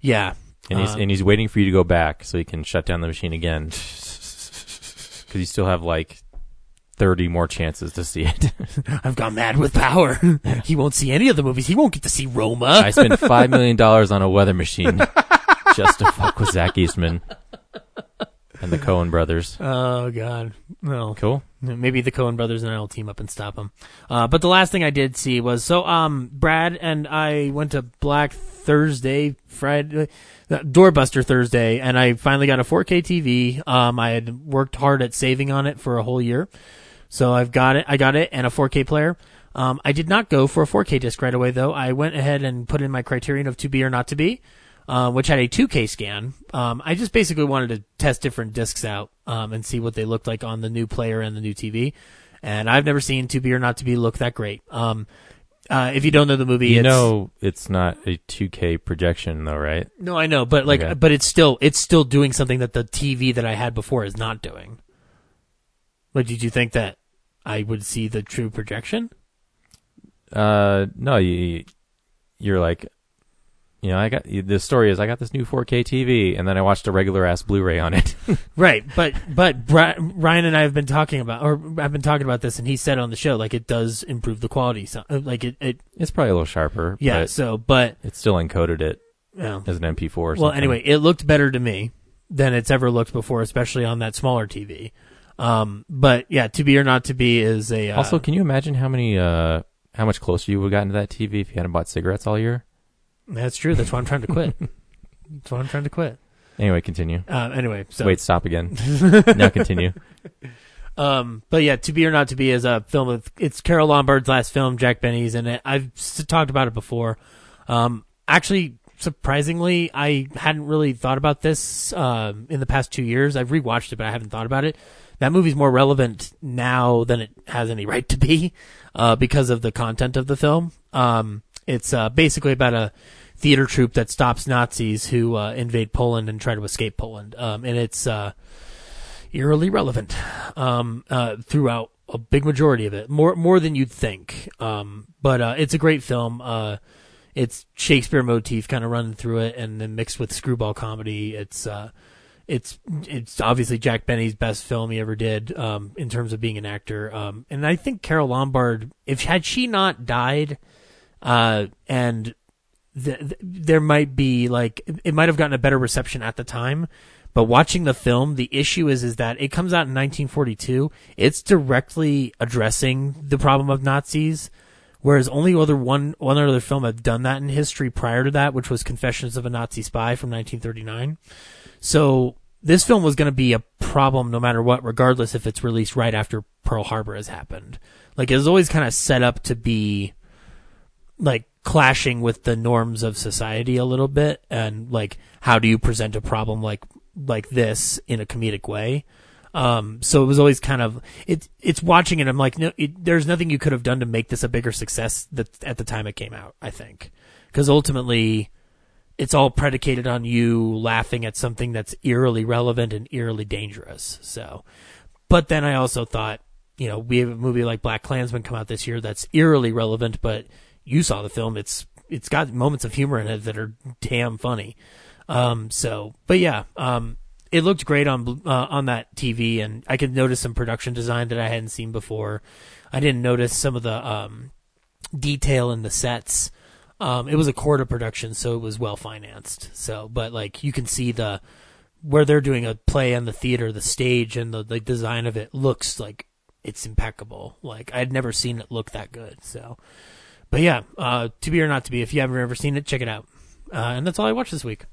yeah, And he's Uh, and he's waiting for you to go back so he can shut down the machine again. Because you still have like thirty more chances to see it. I've gone mad with power. he won't see any of the movies. He won't get to see Roma. I spent five million dollars on a weather machine just to fuck with Zach Eastman and the Coen brothers. Oh God, no. Cool. Maybe the Coen brothers and I will team up and stop him. Uh, but the last thing I did see was so um Brad and I went to Black Thursday, Friday, uh, Doorbuster Thursday, and I finally got a 4K TV. Um, I had worked hard at saving on it for a whole year, so I've got it. I got it and a 4K player. Um, I did not go for a 4K disc right away though. I went ahead and put in my criterion of to be or not to be uh, which had a 2K scan. Um, I just basically wanted to test different discs out um, and see what they looked like on the new player and the new TV. And I've never seen To Be or Not to Be look that great. Um, uh, if you don't know the movie, You it's, know it's not a 2K projection though, right? no, I know, but like, Okay. but it's still it's still doing something that the TV that I had before is not doing. Like, did you think that I would see the true projection? Uh, no, you you're like, you know, I got the story is I got this new 4K TV, and then I watched a regular ass Blu-ray on it. Right, but but Ryan and I have been talking about, or I've been talking about this, and he said on the show like it does improve the quality. So, uh, like it, it it's probably a little sharper. yeah. but So, but it still encoded it yeah. as an MP4. Or well, something. anyway, it looked better to me than it's ever looked before, especially on that smaller TV. Um, but yeah, to be or not to be is a uh, Also, can you imagine how many, uh, how much closer you would have gotten to that TV if you hadn't bought cigarettes all year? that's true. That's why I'm trying to quit. that's why I'm trying to quit. Anyway, continue. Uh, anyway, so Wait, stop again. now continue. Um, but yeah, to be or not to be is a film with it's Carole Lombard's last film, Jack Benny's, and it, I've s- talked about it before. Um, actually, surprisingly, I hadn't really thought about this um, in the past two years. I've rewatched it, but I haven't thought about it. That movie's more relevant now than it has any right to be uh, because of the content of the film. Um, it's uh, basically about a theater troupe that stops Nazis who uh, invade Poland and try to escape Poland, um, and it's uh, eerily relevant um, uh, throughout a big majority of it, more more than you'd think. Um, but uh, it's a great film. It's Shakespeare motif kind of running through it, and then mixed with screwball comedy. It's uh, it's it's obviously Jack Benny's best film he ever did um, in terms of being an actor. Um, and I think Carole Lombard, if had she not died, uh, and th- th- there might be like it might have gotten a better reception at the time. But watching the film, the issue is is that it comes out in 1942. It's directly addressing the problem of Nazis, whereas only other one one other film had done that in history prior to that, which was Confessions of a Nazi Spy from 1939. So this film was going to be a problem no matter what, regardless if it's released right after Pearl Harbor has happened. Like it was always kind of set up to be like clashing with the norms of society a little bit and like how do you present a problem like like this in a comedic way um so it was always kind of it's it's watching it i'm like no it, there's nothing you could have done to make this a bigger success that at the time it came out i think because ultimately it's all predicated on you laughing at something that's eerily relevant and eerily dangerous. So but then i also thought you know we have a movie like black klansman come out this year that's eerily relevant but you saw the film. It's it's got moments of humor in it that are damn funny. Um so but yeah um it looked great on uh, on that TV and I could notice some production design that I hadn't seen before. I didn't notice some of the um detail in the sets um it was a Korda production so it was well financed so but like you can see the where they're doing a play on the theater the stage and the, the design of it looks like it's impeccable like I'd never seen it look that good so but yeah, uh, to be or not to be. If you haven't ever seen it, check it out. Uh, and that's all I watched this week.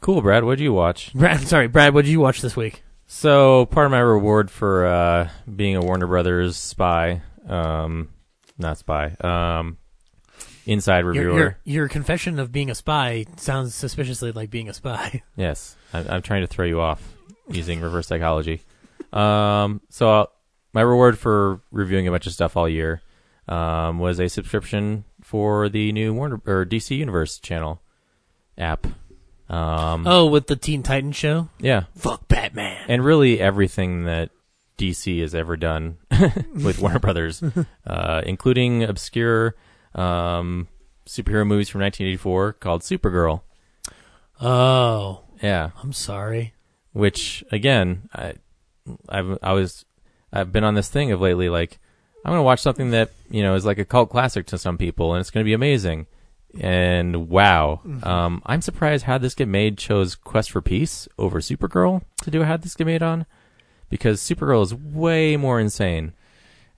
Cool, Brad. What did you watch? Brad, sorry, Brad. What did you watch this week? So part of my reward for uh, being a Warner Brothers spy, um, not spy, um, inside Your, reviewer. your your confession of being a spy sounds suspiciously like being a spy. Yes, I, I'm trying to throw you off using reverse psychology. Um, so uh, my reward for reviewing a bunch of stuff all year um, was a subscription for the new Warner or DC Universe channel app. Um, oh, with the Teen Titans show. yeah, Fuck Batman. and really everything that DC has ever done with Warner Brothers, uh, including obscure um, superhero movies from 1984 called Supergirl. Oh, Yeah, I'm sorry. which again, I, I've I was I've been on this thing of lately. Like, I'm gonna watch something that you know is like a cult classic to some people, and it's gonna be amazing. And wow, um, I'm surprised how this get made chose Quest for Peace over Supergirl to do a how this get made on, because Supergirl is way more insane.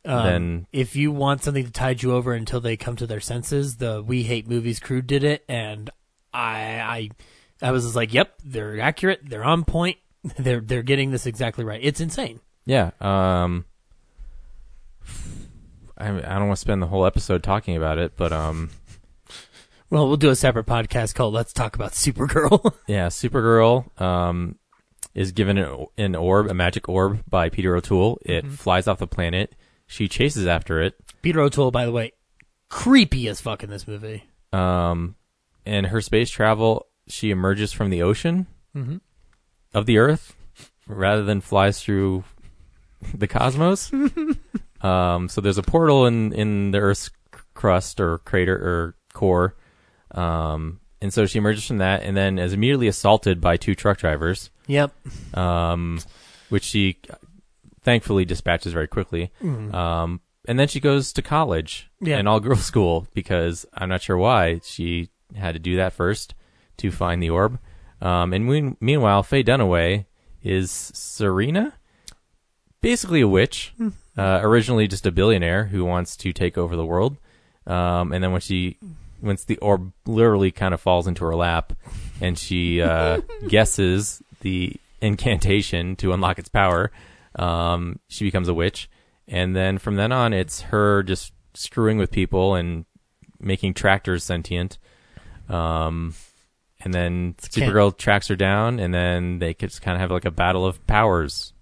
Um, Then- if you want something to tide you over until they come to their senses, the We Hate Movies crew did it, and I, I, I was just like, "Yep, they're accurate. They're on point. They're they're getting this exactly right. It's insane." Yeah. Um, I, I don't want to spend the whole episode talking about it, but um, Well, we'll do a separate podcast called "Let's Talk About Supergirl." Yeah, Supergirl um, is given an, an orb, a magic orb by Peter O'Toole. It flies off the planet. She chases after it, Peter O'Toole, by the way, creepy as fuck in this movie. um, and her space travel. She emerges from the ocean Mhm. of the Earth rather than flies through the cosmos. um, so there's a portal in in the Earth's crust or crater or core, um, and so she emerges from that, and then is immediately assaulted by two truck drivers. Yep. um, which she thankfully dispatches very quickly. Um, and then she goes to college, Yeah. an all girls school, because I'm not sure why she had to do that first to find the orb. Um, and mean- meanwhile, Faye Dunaway is Serena, basically a witch, uh, originally just a billionaire who wants to take over the world. Um, and then when she, once the orb literally kind of falls into her lap, and she uh, guesses the incantation to unlock its power, um, she becomes a witch. And then from then on, it's her just screwing with people and making tractors sentient. Um, and then Can- Supergirl tracks her down, and then they just kind of have like a battle of powers.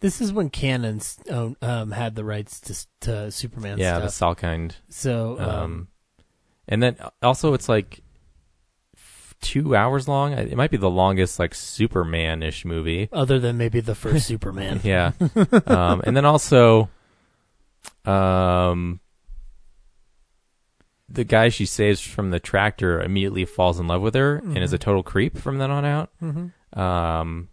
This is when Cannon's um, had the rights to, to Superman yeah, the stuff. Salkind. so, um, Um, and then also it's like two hours long. It might be the longest like Superman-ish movie. other than maybe the first Superman. Yeah. um, and then also, um, the guy she saves from the tractor immediately falls in love with her and is a total creep from then on out. Mhm. Um,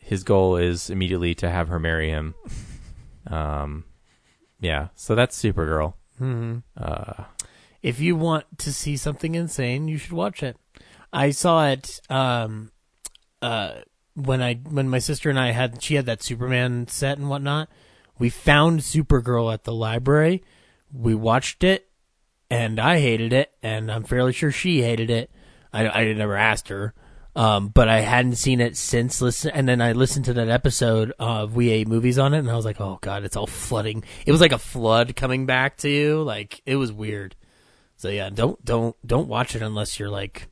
his goal is immediately to have her marry him. Um, yeah. So that's Supergirl. hmm Uh, If you want to see something insane, you should watch it. I saw it um, uh, when I when my sister and I had she had that Superman set and whatnot. We found Supergirl at the library. We watched it, and I hated it, and I'm fairly sure she hated it. I, I never asked her, um, but I hadn't seen it since. Listen, and then I listened to that episode of We Hate Movies on it, and I was like, "Oh God, it's all flooding." It was like a flood coming back to you. Like it was weird. So yeah, don't don't don't watch it unless you're like,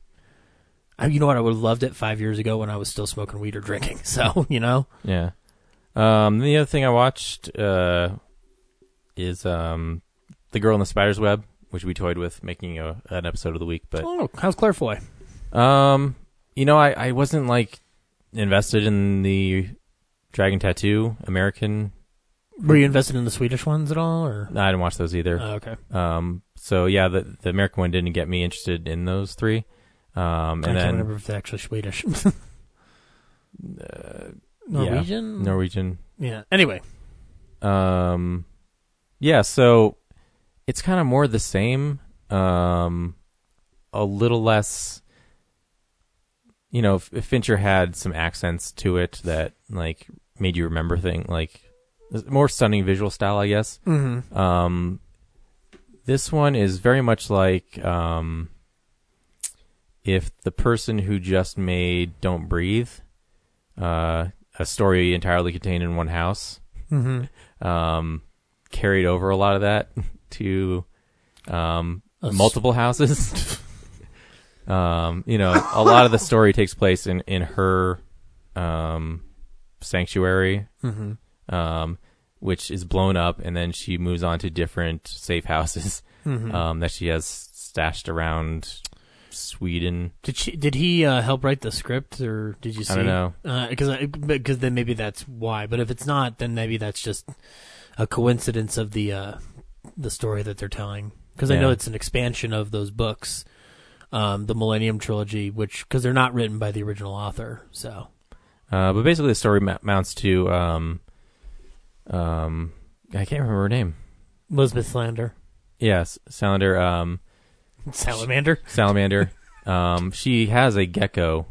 I, you know what? I would have loved it five years ago when I was still smoking weed or drinking. So you know, Yeah. Um, the other thing I watched uh, is um, The Girl in the Spider's Web, which we toyed with making a, an episode of the week. But oh, how's Claire Foy? um, you know, I, I wasn't like invested in the Dragon Tattoo American. Were you invested in the Swedish ones at all, or No, I didn't watch those either. oh, okay? Um, so yeah, the the American one didn't get me interested in those three. Um, I can't then remember if they're actually Swedish. uh, Norwegian. yeah, Norwegian. yeah. Anyway, Um, yeah, so it's kind of more the same. Um, a little less. You know, Fincher had some accents to it that like made you remember thing like more stunning visual style, I guess. Mhm. Um, this one is very much like um, if the person who just made "Don't Breathe," uh, a story entirely contained in one house, Mhm. um, carried over a lot of that to um, multiple houses. um, you know, a lot of the story takes place in in her um, sanctuary, Mhm. um, which is blown up, and then she moves on to different safe houses Mhm. um, that she has stashed around Sweden. Did she? Did he uh, help write the script, or did you see? I don't know. Because because then maybe that's why. But if it's not, then maybe that's just a coincidence of the uh, the story that they're telling. Because I know it's an expansion of those books, um, the Millennium Trilogy, which because they're not written by the original author. So Uh, but basically, the story ma- mounts to um, um, I can't remember her name. Elizabeth Slander, Yes, Salander. Um, Salamander. Salamander. um, she has a gecko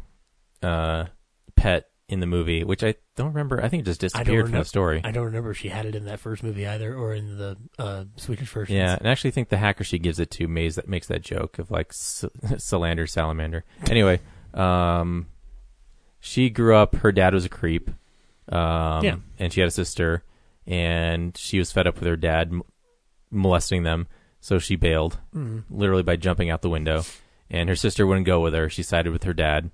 uh, pet in the movie, which I don't remember. I think it just disappeared from the story. I don't remember if she had it in that first movie either, or in the uh, Swedish version. Yeah, and I actually think the hacker she gives it to makes that makes that joke of like S- Salander, salamander. Anyway, um, she grew up. Her dad was a creep. Um, Yeah. and she had a sister, and she was fed up with her dad m- molesting them, so she bailed, Mhm. literally by jumping out the window. And her sister wouldn't go with her. She sided with her dad.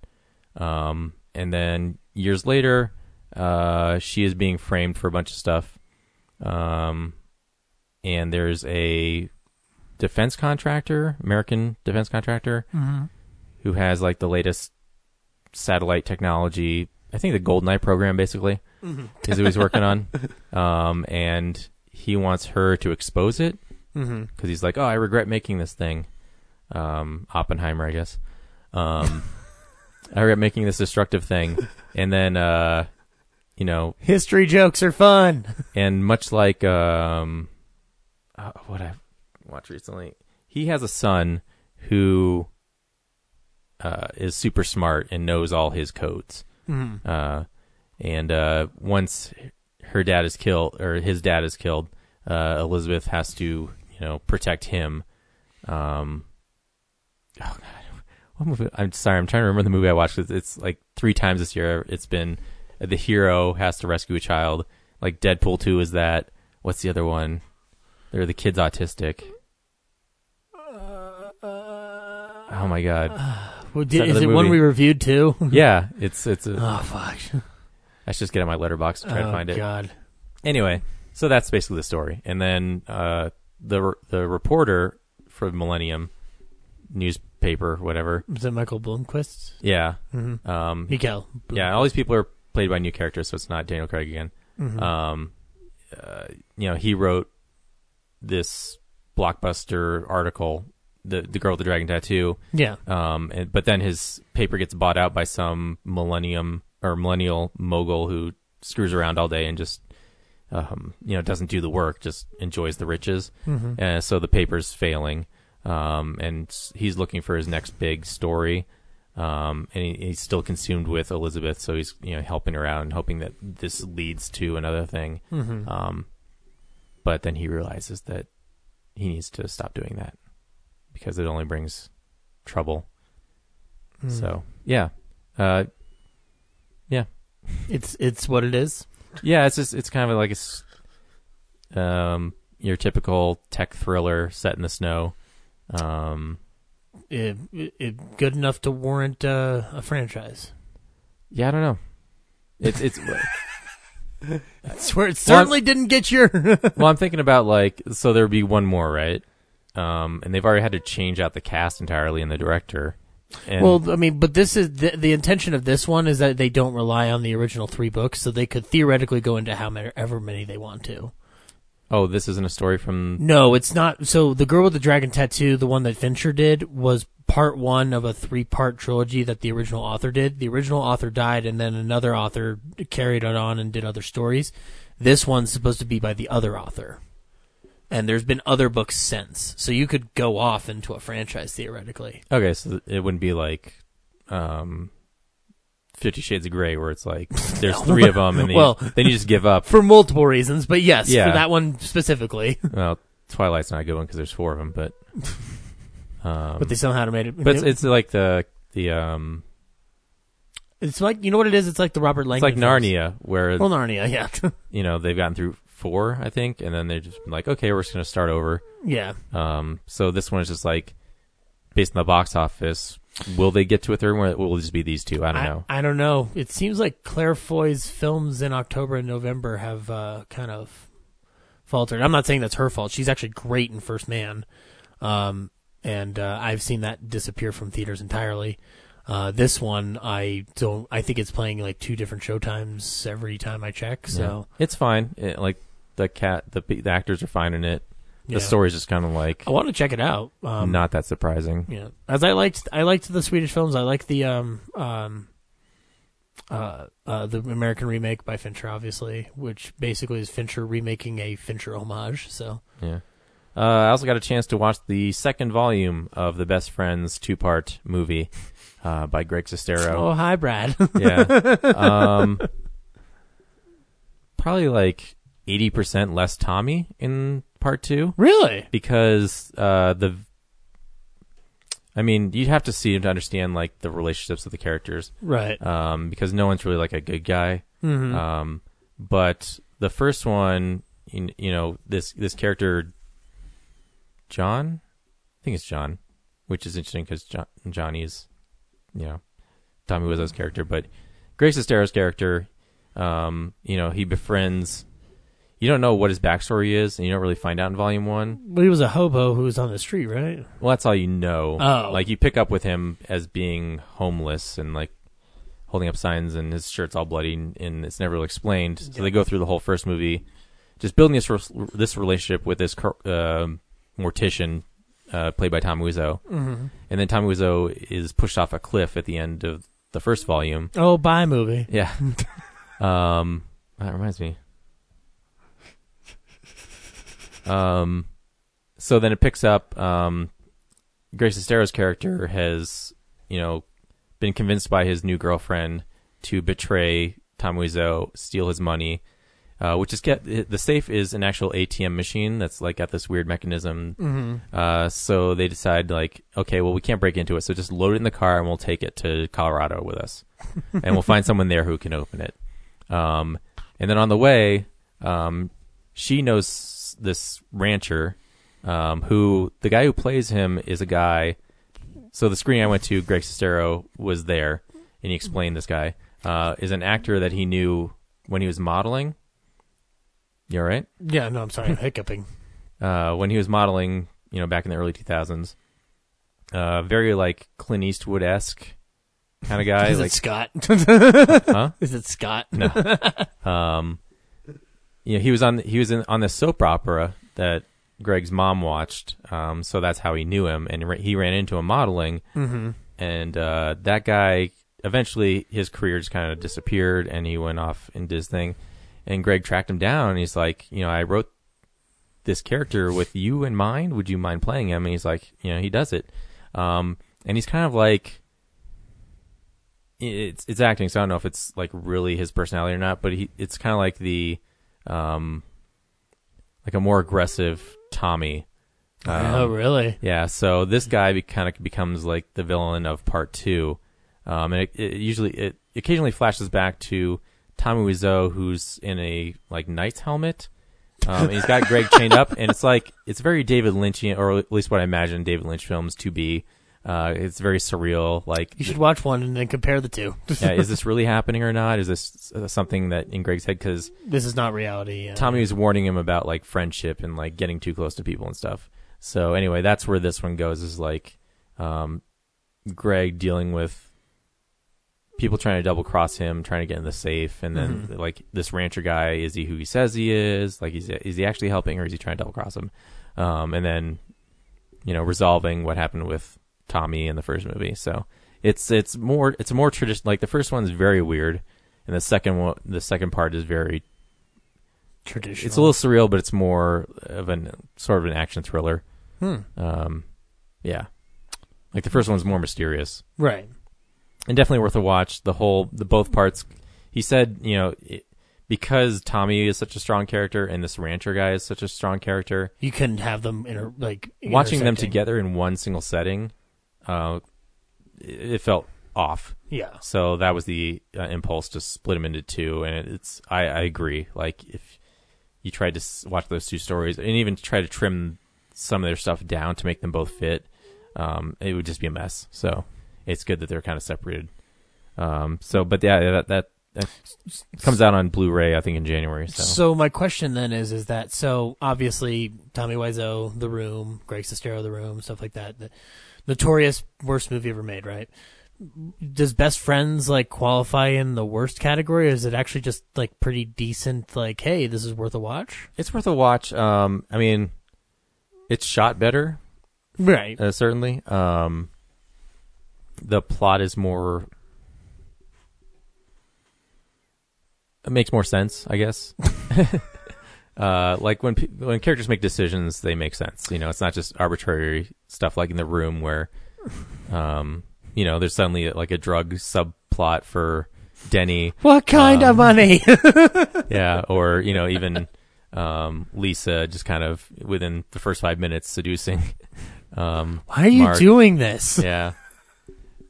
Um, and then years later, uh, she is being framed for a bunch of stuff. Um, and there's a defense contractor, American defense contractor, Mhm. who has like the latest satellite technology. I think the Golden program basically Mhm. is who he's working on. Um, and he wants her to expose it because Mhm. he's like, oh, I regret making this thing. Um, Oppenheimer, I guess. Um, I regret making this destructive thing. And then, uh, you know, History jokes are fun. and much like um, uh, what I watched recently, he has a son who uh, is super smart and knows all his codes. Mhm. Uh, and uh, once her dad is killed, or his dad is killed, uh, Elizabeth has to, you know, protect him. Um, oh God, what movie? I'm sorry, I'm trying to remember the movie I watched. It's, it's like three times this year. It's been uh, the hero has to rescue a child. Like Deadpool two is that. What's the other one? They're the kid's autistic. Oh my god! Well, Is did- is another it one we reviewed too? yeah, it's it's. A, Oh fuck! I should just get on my Letterboxd to try oh to find it. God. Anyway, so that's basically the story. And then uh, the the reporter for Millennium newspaper, whatever. Was it Michael Blomkvist? Yeah. Mhm. Um, Mikael. Yeah, all these people are played by new characters, so it's not Daniel Craig again. Mhm. Um, uh, you know, he wrote this blockbuster article, the the girl with the dragon tattoo. Yeah. Um, and, but then his paper gets bought out by some millennium or millennial mogul who screws around all day and just um, you know doesn't do the work, just enjoys the riches. Mhm. Uh, so the paper's failing, um, and he's looking for his next big story. Um, and he, he's still consumed with Elizabeth, so he's you know helping her out and hoping that this leads to another thing. Mhm. Um, but then he realizes that he needs to stop doing that because it only brings trouble. Hmm. So yeah, uh, yeah, It's it's what it is. yeah. It's just it's kind of like a um, your typical tech thriller set in the snow. Um, It, it, good enough to warrant uh, a franchise. yeah, I don't know. It's it's It's where it certainly didn't get your. well, I'm thinking about like so there'd be one more, right? Um, and they've already had to change out the cast entirely and the director. And well, I mean, but this is the, the intention of this one is that they don't rely on the original three books, so they could theoretically go into however many they want to. oh, this isn't a story from No, it's not. So the girl with the dragon tattoo, the one that Fincher did, was part one of a three-part trilogy that the original author did. The original author died, and then another author carried it on and did other stories. This one's supposed to be by the other author, and there's been other books since. So you could go off into a franchise theoretically. Okay, so it wouldn't be like um, Fifty Shades of Grey, where it's like there's three of them, and Well- you, then you just give up. for multiple reasons, but yes, Yeah. for that one specifically. Well, Twilight's not a good one because there's four of them, but um, but they somehow made it. but it's, it's like the the um, it's like you know what it is. It's like the Robert Langdon. it's like films. Narnia, where Well, Narnia, yeah, you know they've gotten through four, I think, and then they're just like, okay, we're just gonna start over. yeah. Um, so this one is just like based on the box office. Will they get to a third one? Or will it just be these two? I don't know. I, don't know. It seems like Claire Foy's films in October and November have uh, kind of faltered. I'm not saying that's her fault. She's actually great in First Man, um, and uh, I've seen that disappear from theaters entirely. Uh, this one, I don't. I think it's playing like two different showtimes every time I check. So Yeah. it's fine. It, like the cat, the the actors are fine in it. The Yeah. story's just kind of like I want to check it out. Um, not that surprising. Yeah, as I liked, I liked the Swedish films. I like the um um uh uh the American remake by Fincher, obviously, which basically is Fincher remaking a Fincher homage. So Yeah. Uh, I also got a chance to watch the second volume of the Best Friends two part movie uh, by Greg Sestero. oh hi Brad. Yeah. um, probably like 80% less Tommy in part two really? because uh, the. I mean, you'd have to see him to understand like the relationships of the characters, Right. um, because no one's really like a good guy. Mhm. Um, but the first one, you, you know, this this character, John, I think it's John, which is interesting because John, Johnny's, you know, Tommy Wiseau's character, but Greg Sestero's character, um, you know, he befriends. You don't know what his backstory is, and you don't really find out in Volume One. But he was a hobo who was on the street, right? Well, that's all you know. Oh. Like you pick up with him as being homeless and like holding up signs and his shirt's all bloody and, and it's never really explained. So they go through the whole first movie just building this re- this relationship with this uh, mortician uh, played by Tom Wiseau. Mm-hmm. And then Tom Wiseau is pushed off a cliff at the end of the first volume. Oh, bye movie. Yeah. um, that reminds me. Um, so then it picks up. Um, Greg Sestero's character has, you know, been convinced by his new girlfriend to betray Tom Wiseau, steal his money. Uh, which is get the safe is an actual ATM machine that's like got this weird mechanism. Mm-hmm. Uh, so they decide like, okay, well we can't break into it, so just load it in the car and we'll take it to Colorado with us, and we'll find someone there who can open it. Um, and then on the way, um, she knows this rancher, um, who the guy who plays him is a guy. So the screening I went to, Greg Sestero was there, and he explained this guy uh, is an actor that he knew when he was modeling. You all right? Yeah, no, I'm sorry, I'm hiccuping. uh, when he was modeling, you know, back in the early 2000s. Uh, very like Clint Eastwood esque kind of guy. Is like, it Scott? huh? Is it Scott? No. um, you know, he was on he was in, on this soap opera that Greg's mom watched. Um, so that's how he knew him, and ra- he ran into him modeling. Mm-hmm. And uh, that guy eventually his career just kind of disappeared, and he went off and did his thing. And Greg tracked him down, and he's like, you know, I wrote this character with you in mind. Would you mind playing him? And he's like, you know, he does it. Um, and he's kind of like, it's it's acting, so I don't know if it's like really his personality or not. But he, it's kind of like the, um, like a more aggressive Tommy. Um, oh, really? yeah, so this guy be, kind of becomes like the villain of part two, um, and it, it usually it occasionally flashes back to Tommy Wiseau, who's in a like knight's helmet. Um, and he's got Greg chained up, and it's like it's very David Lynchian, or at least what I imagine David Lynch films to be. Uh, it's very surreal. Like, You should watch one and then compare the two. yeah, is this really happening or not? Is this uh, something that in Greg's head? Because this is not reality. uh, Tommy was warning him about like friendship and like getting too close to people and stuff. So anyway, that's where this one goes is like um, Greg dealing with people trying to double cross him, trying to get in the safe, and then Mhm. like this rancher guy is he who he says he is? Like, is is he actually helping or is he trying to double cross him? Um, and then you know resolving what happened with Tommy in the first movie. So it's it's more it's more traditional. Like the first one's very weird, and the second one the second part is very Traditional. it's a little surreal, but it's more of an sort of an action thriller. Hmm. Um, yeah, like the first one's more mysterious. Right. and definitely worth a watch. The whole, the both parts. He said, you know, it, because Tommy is such a strong character and this rancher guy is such a strong character, You couldn't have them inter- like watching them together in one single setting, uh, it, felt off. Yeah. So that was the uh, impulse to split them into two, and it's I, I agree. Like if you tried to s- watch those two stories and even try to trim some of their stuff down to make them both fit, um, it would just be a mess. So it's good that they're kind of separated. Um, so, but yeah, that that, that comes out on Blu-ray, I think, in January. So, So my question then is, is that so obviously Tommy Wiseau, The Room, Greg Sestero, The Room, stuff like that, the notorious worst movie ever made, right? Does Best Friends like qualify in the worst category, or is it actually just like pretty decent? Like, hey, this is worth a watch, it's worth a watch. Um, I mean, it's shot better, right? uh, certainly. Um, the plot is more. It makes more sense, I guess. uh, like when when characters make decisions, they make sense. You know, it's not just arbitrary stuff like in the room where, um, you know, there's suddenly like a drug subplot for Denny. What kind of money? yeah, or you know, even um, Lisa just kind of within the first five minutes seducing. Um, Why are you Mark. doing this? Yeah.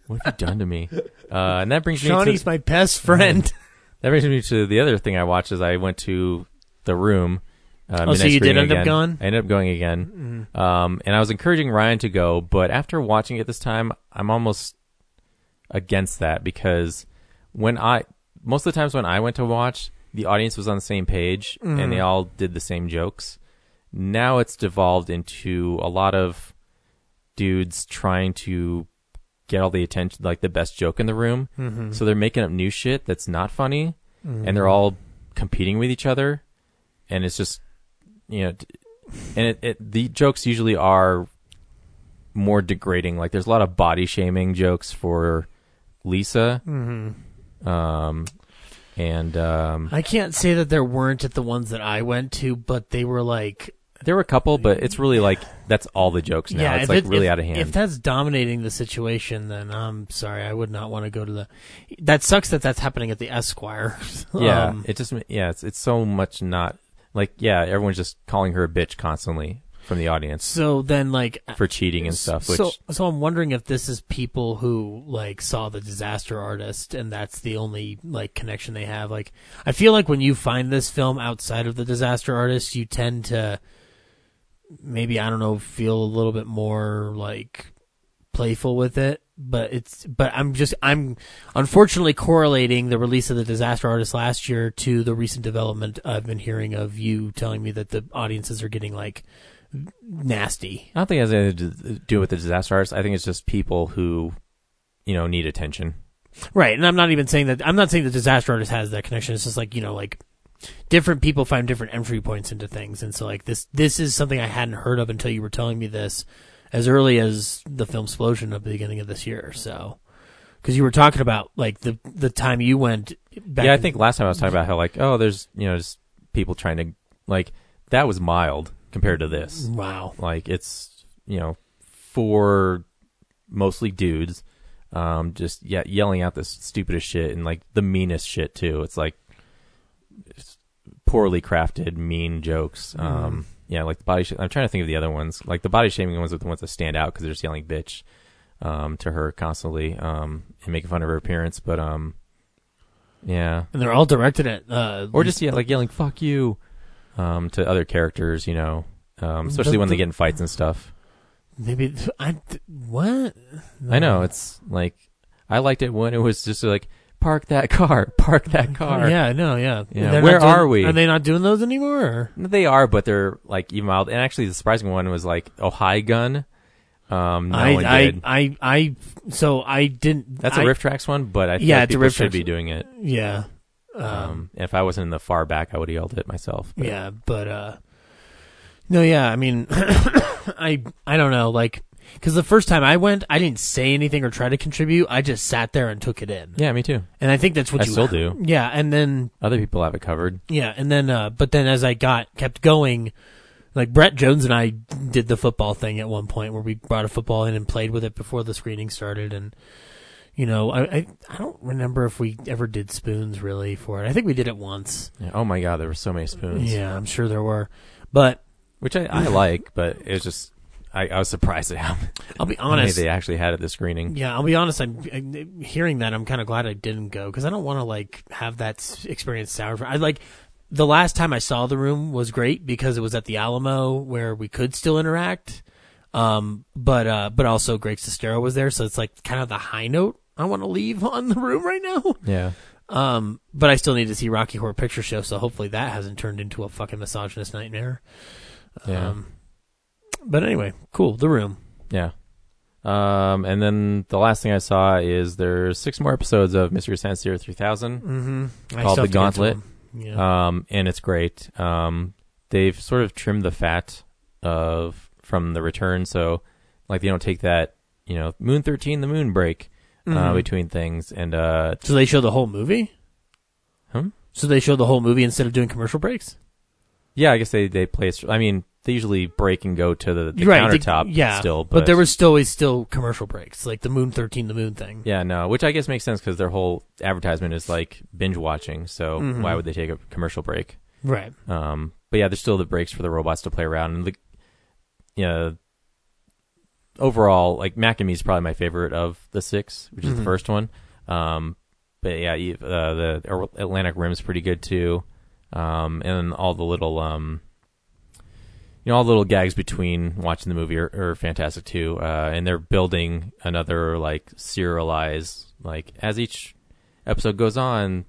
What have you done to me? Uh, and that brings me Shawnee's to my best friend. that brings me to the other thing I watched. Is I went to the room. Uh, Oh, so you did end up going? I ended up going again, um, and I was encouraging Ryan to go. But after watching it this time, I'm almost against that because when I most of the times when I went to watch, the audience was on the same page and they all did the same jokes. Now it's devolved into a lot of dudes trying to get all the attention, like the best joke in the room. Mm-hmm. So they're making up new shit that's not funny, and they're all competing with each other, and it's just, you know, and it, it the jokes usually are more degrading. Like there's a lot of body shaming jokes for Lisa, Mm-hmm. um, and um, I can't say that there weren't at the ones that I went to, but they were like there were a couple, but it's really like that's all the jokes now. yeah, it's like it- really if- out of hand. If that's dominating the situation, then I'm sorry, I would not want to go to the. That sucks that that's happening at the Esquire. Yeah, Um, it just yeah, it's it's so much not like yeah, everyone's just calling her a bitch constantly from the audience so then, like, for cheating and stuff. Which so so I'm wondering if this is people who like saw the disaster artist and that's the only like connection they have. Like, I feel like when you find this film outside of the disaster artist, you tend to maybe I don't know feel a little bit more like playful with it. But it's but I'm just I'm unfortunately correlating the release of the disaster artist last year to the recent development I've been hearing of you telling me that the audiences are getting like nasty. I don't think it has anything to do with the disaster Artist. I think it's just people who you know need attention. Right, and I'm not even saying that. I'm not saying the disaster artist has that connection. It's just like you know, like different people find different entry points into things, and so like this, this is something I hadn't heard of until you were telling me this as early as the film explosion at the beginning of this year. So, because you were talking about like the the time you went. Back yeah, I in- think last time I was talking about how like oh, there's you know just people trying to like that was mild compared to this. Wow. Like it's you know four mostly dudes, um, just yeah yelling out this stupidest shit and like the meanest shit too. It's like it's poorly crafted, mean jokes. Um, yeah, like the body. Sh- I'm trying to think of the other ones. Like the body shaming ones are the ones that stand out because they're just yelling bitch um, to her constantly um, and making fun of her appearance. But um, yeah, and they're all directed at uh, or just yeah, like yelling "fuck you" um, to other characters. You know, um, especially The- when they get in fights and stuff. maybe I what I know it's like I liked it when it was just like park that car, park that car. Yeah, I know. Yeah. Yeah, They're where not doing- are we? Are they not doing those anymore? Or? They are, but they're like even mild. And actually, the surprising one was like oh high gun. Um, no I, one I, did. I, I, so I didn't. That's a I- RiffTrax one, but I feel Yeah, it's a people riff should be doing it. Yeah. Um, Um, if I wasn't in the far back, I would have yelled it myself. but- yeah, but uh, no, yeah. I mean, I, I don't know, like, because the first time I went, I didn't say anything or try to contribute. I just sat there and took it in. yeah, me too. And I think that's what I you still do. Yeah, and then Other people have it covered. Yeah, and then uh but then as I got kept going, like Brett Jones and I did the football thing at one point where we brought a football in and played with it before the screening started and You know, I, I I don't remember if we ever did spoons really for it. I think we did it once. Yeah, oh my god, there were so many spoons. Yeah, I'm sure there were, but which I, I like, but it was just I, I was surprised at how I'll be honest. they actually had at the screening. Yeah, I'll be honest. I'm, I'm hearing that. I'm kind of glad I didn't go because I don't want to like have that experience sour. For, I like the last time I saw the room was great because it was at the Alamo where we could still interact. Um, but uh, but also Greg Sestero was there, so it's like kind of the high note I want to leave on the room right now. Yeah. Um, but I still need to see Rocky Horror Picture Show, so hopefully that hasn't turned into a fucking misogynist nightmare. Yeah. But anyway, cool. The room. Yeah. Um, and then the last thing I saw is there's six more episodes of Mystery Science Theater 3000 Mm-hmm. called The Gauntlet. Um, and it's great. Um, they've sort of trimmed the fat of from the return, so like they don't take that you know Moon 13 the moon break uh, Mhm. between things, and uh, So they show the whole movie. Hmm? So they show the whole movie instead of doing commercial breaks. yeah, I guess they they play. I mean, they usually break and go to the, the right? they- countertop. yeah, still, but, there was still always still commercial breaks, like the Moon Thirteen, the Moon thing. Yeah, no, which I guess makes sense because their whole advertisement is like binge watching. So Mhm. why would they take a commercial break? Right. Um, but yeah, there's still the breaks for the robots to play around, and the, you know, overall, like Mac and Me is probably my favorite of the six, which is Mhm. the first one. Um, but yeah, uh, the Atlantic Rim's pretty good too, um, and then all the little um, you know, all the little gags between watching the movie are, are fantastic too. Uh, and they're building another like serialized, like as each episode goes on,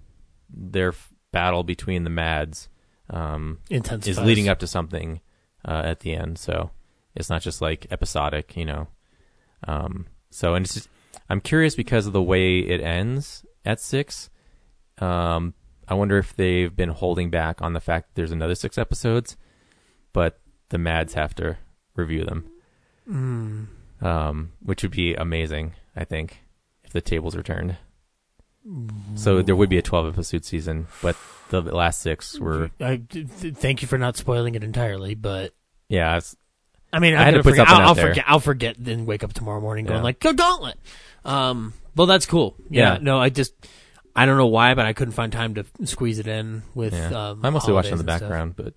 their f- battle between the Mads um, is leading up to something uh, at the end. So it's not just like episodic, you know. Um, so and it's just, I'm curious because of the way it ends at six. Um, I wonder if they've been holding back on the fact that there's another six episodes, but the Mads have to review them, Mm. um, which would be amazing. I think if the tables were turned. So there would be a 12 episode season, but the last six were I th- thank you for not spoiling it entirely, but yeah. It's, I mean, I I'm had to put forget, something I'll, I'll forget. I'll forget. Then wake up tomorrow morning going Yeah. like "Go Gauntlet. Um, well, that's cool. Yeah, Yeah. No, I just I don't know why, but I couldn't find time to squeeze it in with. yeah. Um, I mostly watch it in the and stuff. background, but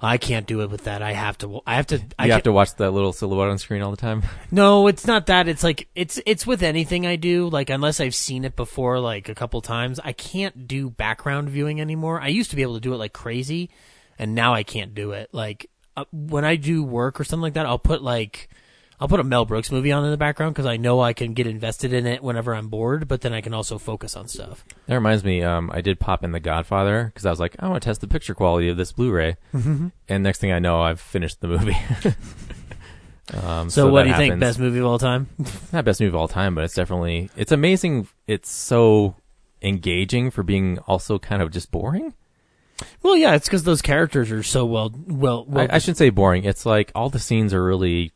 I can't do it with that. I have to. I have to. I you have to watch that little silhouette on screen all the time. No, it's not that. It's like it's it's with anything I do. Like unless I've seen it before, like a couple times, I can't do background viewing anymore. I used to be able to do it like crazy, and now I can't do it. Like uh, when I do work or something like that, I'll put like I'll put a Mel Brooks movie on in the background because I know I can get invested in it whenever I'm bored. But then I can also focus on stuff. That reminds me, um, I did pop in The Godfather because I was like, I want to test the picture quality of this Blu-ray, Mhm. and next thing I know, I've finished the movie. um, So, what do you think? Best movie of all time? Not best movie of all time, but it's definitely it's amazing. It's so engaging for being also kind of just boring. well, yeah, it's because those characters are so well well. well I, I shouldn't say boring. It's like all the scenes are really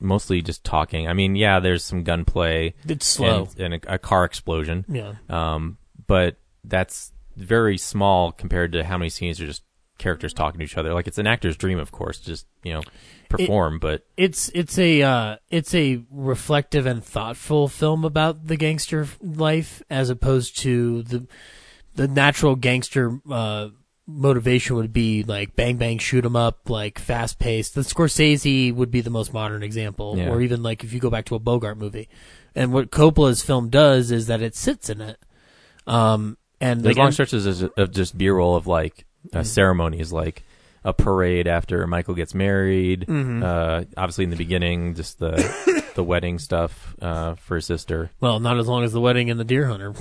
mostly just talking. I mean, yeah, there's some gunplay. It's slow. and, and a, a car explosion. Yeah. Um, but that's very small compared to how many scenes are just characters talking to each other. Like it's an actor's dream, of course, just you know perform. but it's it's a uh, it's a reflective and thoughtful film about the gangster life as opposed to the the natural gangster uh, motivation would be like bang bang shoot 'em up like fast paced. The Scorsese would be the most modern example, Yeah. or even like if you go back to a Bogart movie. And what Coppola's film does is that it sits in it. Um, and there's like, long stretches of, of just B-roll of like uh, Mhm. ceremonies, like a parade after Michael gets married. Mhm. Uh, obviously, in the beginning, just the the wedding stuff uh, for his sister. Well, not as long as the wedding and the deer hunter.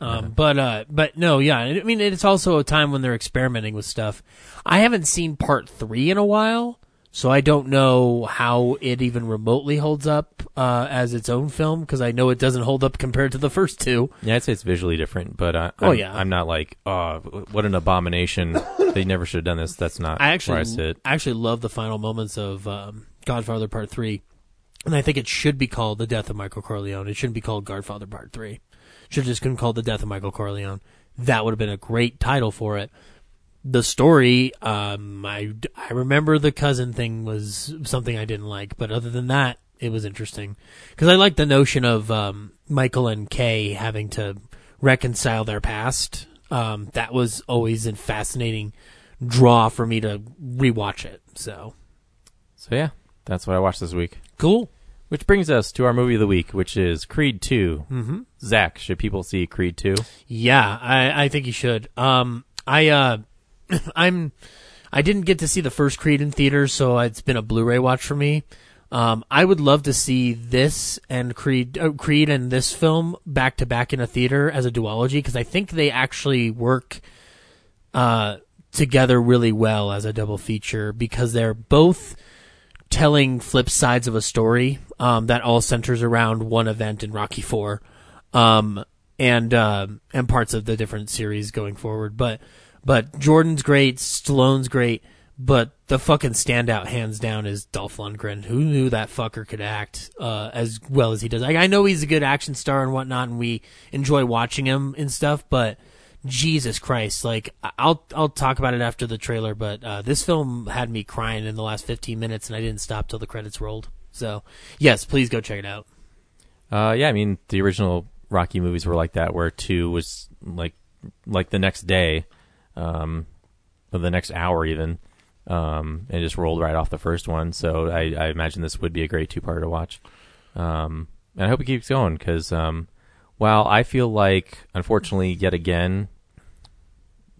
Um, But uh, but no, yeah. I mean, it's also a time when they're experimenting with stuff. I haven't seen part three in a while, so I don't know how it even remotely holds up uh, as its own film because I know it doesn't hold up compared to the first two. Yeah, I'd say it's visually different, but uh, Oh, I'm, yeah. I'm not like, oh, what an abomination! they never should have done this. That's not I actually where I sit. I actually love the final moments of um, Godfather Part Three, and I think it should be called The Death of Michael Corleone. It shouldn't be called Godfather Part Three. Should have just been called The Death of Michael Corleone. That would have been a great title for it. The story, um, I I remember the cousin thing was something I didn't like, but other than that, it was interesting because I like the notion of um, Michael and Kay having to reconcile their past. Um, that was always a fascinating draw for me to rewatch it. So So yeah, that's what I watched this week. Cool. Which brings us to our movie of the week, which is Creed 2. Mm-hmm. Zach, should people see Creed 2? Yeah, I, I think you should. Um, I uh, I'm I didn't get to see the first Creed in theaters, so it's been a Blu-ray watch for me. Um, I would love to see this and Creed, uh, Creed and this film back to back in a theater as a duology because I think they actually work uh, together really well as a double feature because they're both telling flip sides of a story um, that all centers around one event in Rocky Four, um, and uh, and parts of the different series going forward. But but Jordan's great, Stallone's great, but the fucking standout hands down is Dolph Lundgren. Who knew that fucker could act uh, as well as he does? Like, I know he's a good action star and whatnot, and we enjoy watching him and stuff, but. Jesus Christ! Like I'll I'll talk about it after the trailer, but uh, this film had me crying in the last 15 minutes, and I didn't stop till the credits rolled. So yes, please go check it out. Uh, yeah, I mean, the original Rocky movies were like that, where 2 was like like the next day, um, or the next hour even, um, and just rolled right off the first one. So I, I imagine this would be a great two-parter to watch. Um, and I hope it keeps going because um, while I feel like, unfortunately, yet again,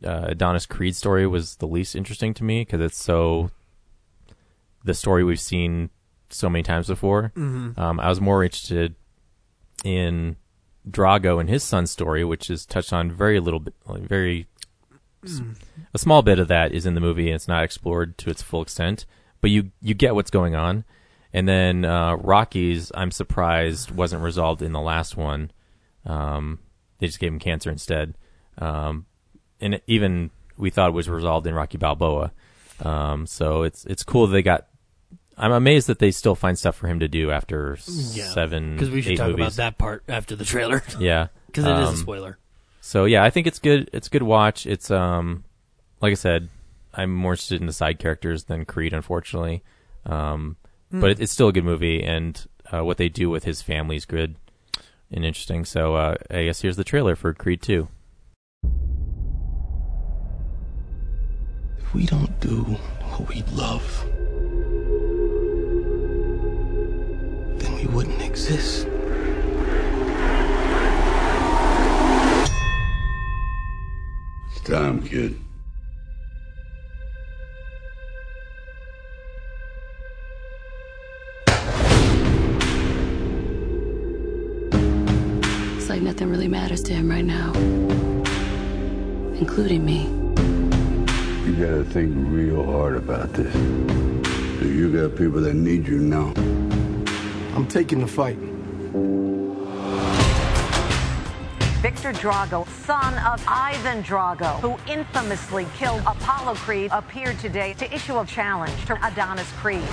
uh, Adonis Creed story was the least interesting to me because it's so the story we've seen so many times before. Um, I was more interested in Drago and his son's story, which is touched on very little bit, like very a small bit of that is in the movie, and it's not explored to its full extent. But you you get what's going on, and then uh, Rocky's, I'm surprised wasn't resolved in the last one. Um, they just gave him cancer instead, um, and even we thought it was resolved in Rocky Balboa. Um, so it's it's cool they got. I'm amazed that they still find stuff for him to do after seven, because we should talk movies. about that part after the trailer Yeah, because it is Um, a spoiler. So yeah, I think it's good. It's a good watch. It's um, like I said, I'm more interested in the side characters than Creed, unfortunately. Um, but it, it's still a good movie, and uh, what they do with his family is good and interesting. So uh, I guess here's the trailer for Creed Two. We don't do what we love, then we wouldn't exist. It's time, kid. It's like nothing really matters to him right now, including me. You gotta think real hard about this. You got people that need you now. I'm taking the fight. Victor Drago, son of Ivan Drago, who infamously killed Apollo Creed, appeared today to issue a challenge to Adonis Creed.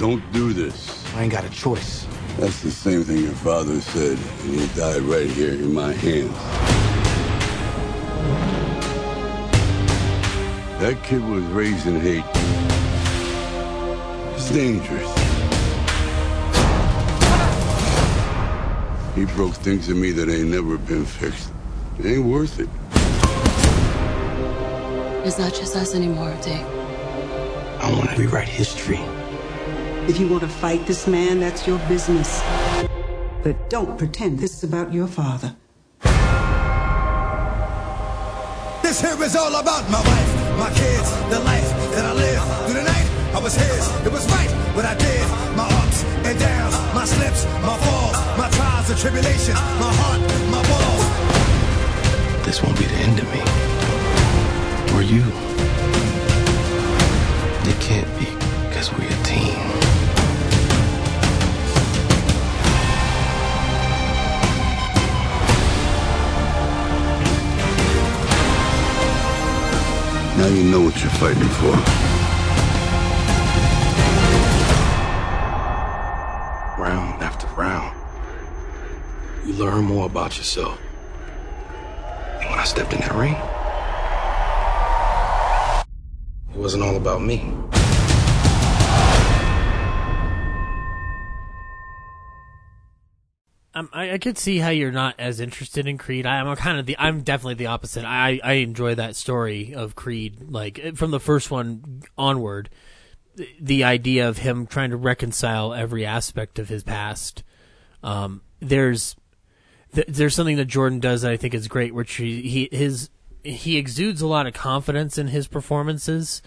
Don't do this. I ain't got a choice. That's the same thing your father said, and he died right here in my hands. That kid was raised in hate. It's dangerous. He broke things in me that ain't never been fixed. It ain't worth it. It's not just us anymore, Dick. I want to rewrite history. If you want to fight this man, that's your business. But don't pretend this is about your father. This here is all about my wife, my kids, the life that I live. Through the night, I was his. It was right what I did. My ups and downs, my slips, my falls, my trials and tribulations, my heart, my balls. This won't be the end of me. Or you. It can't be, Now you know what you're fighting for. Round after round, you learn more about yourself. And when I stepped in that ring, it wasn't all about me. I, could see how you're not as interested in Creed. I, am kind of the. I'm definitely the opposite. I I enjoy that story of Creed, like from the first one onward. The, the idea of him trying to reconcile every aspect of his past. Um, there's th- there's something that Jordan does that I think is great, which he, he his he exudes a lot of confidence in his performances,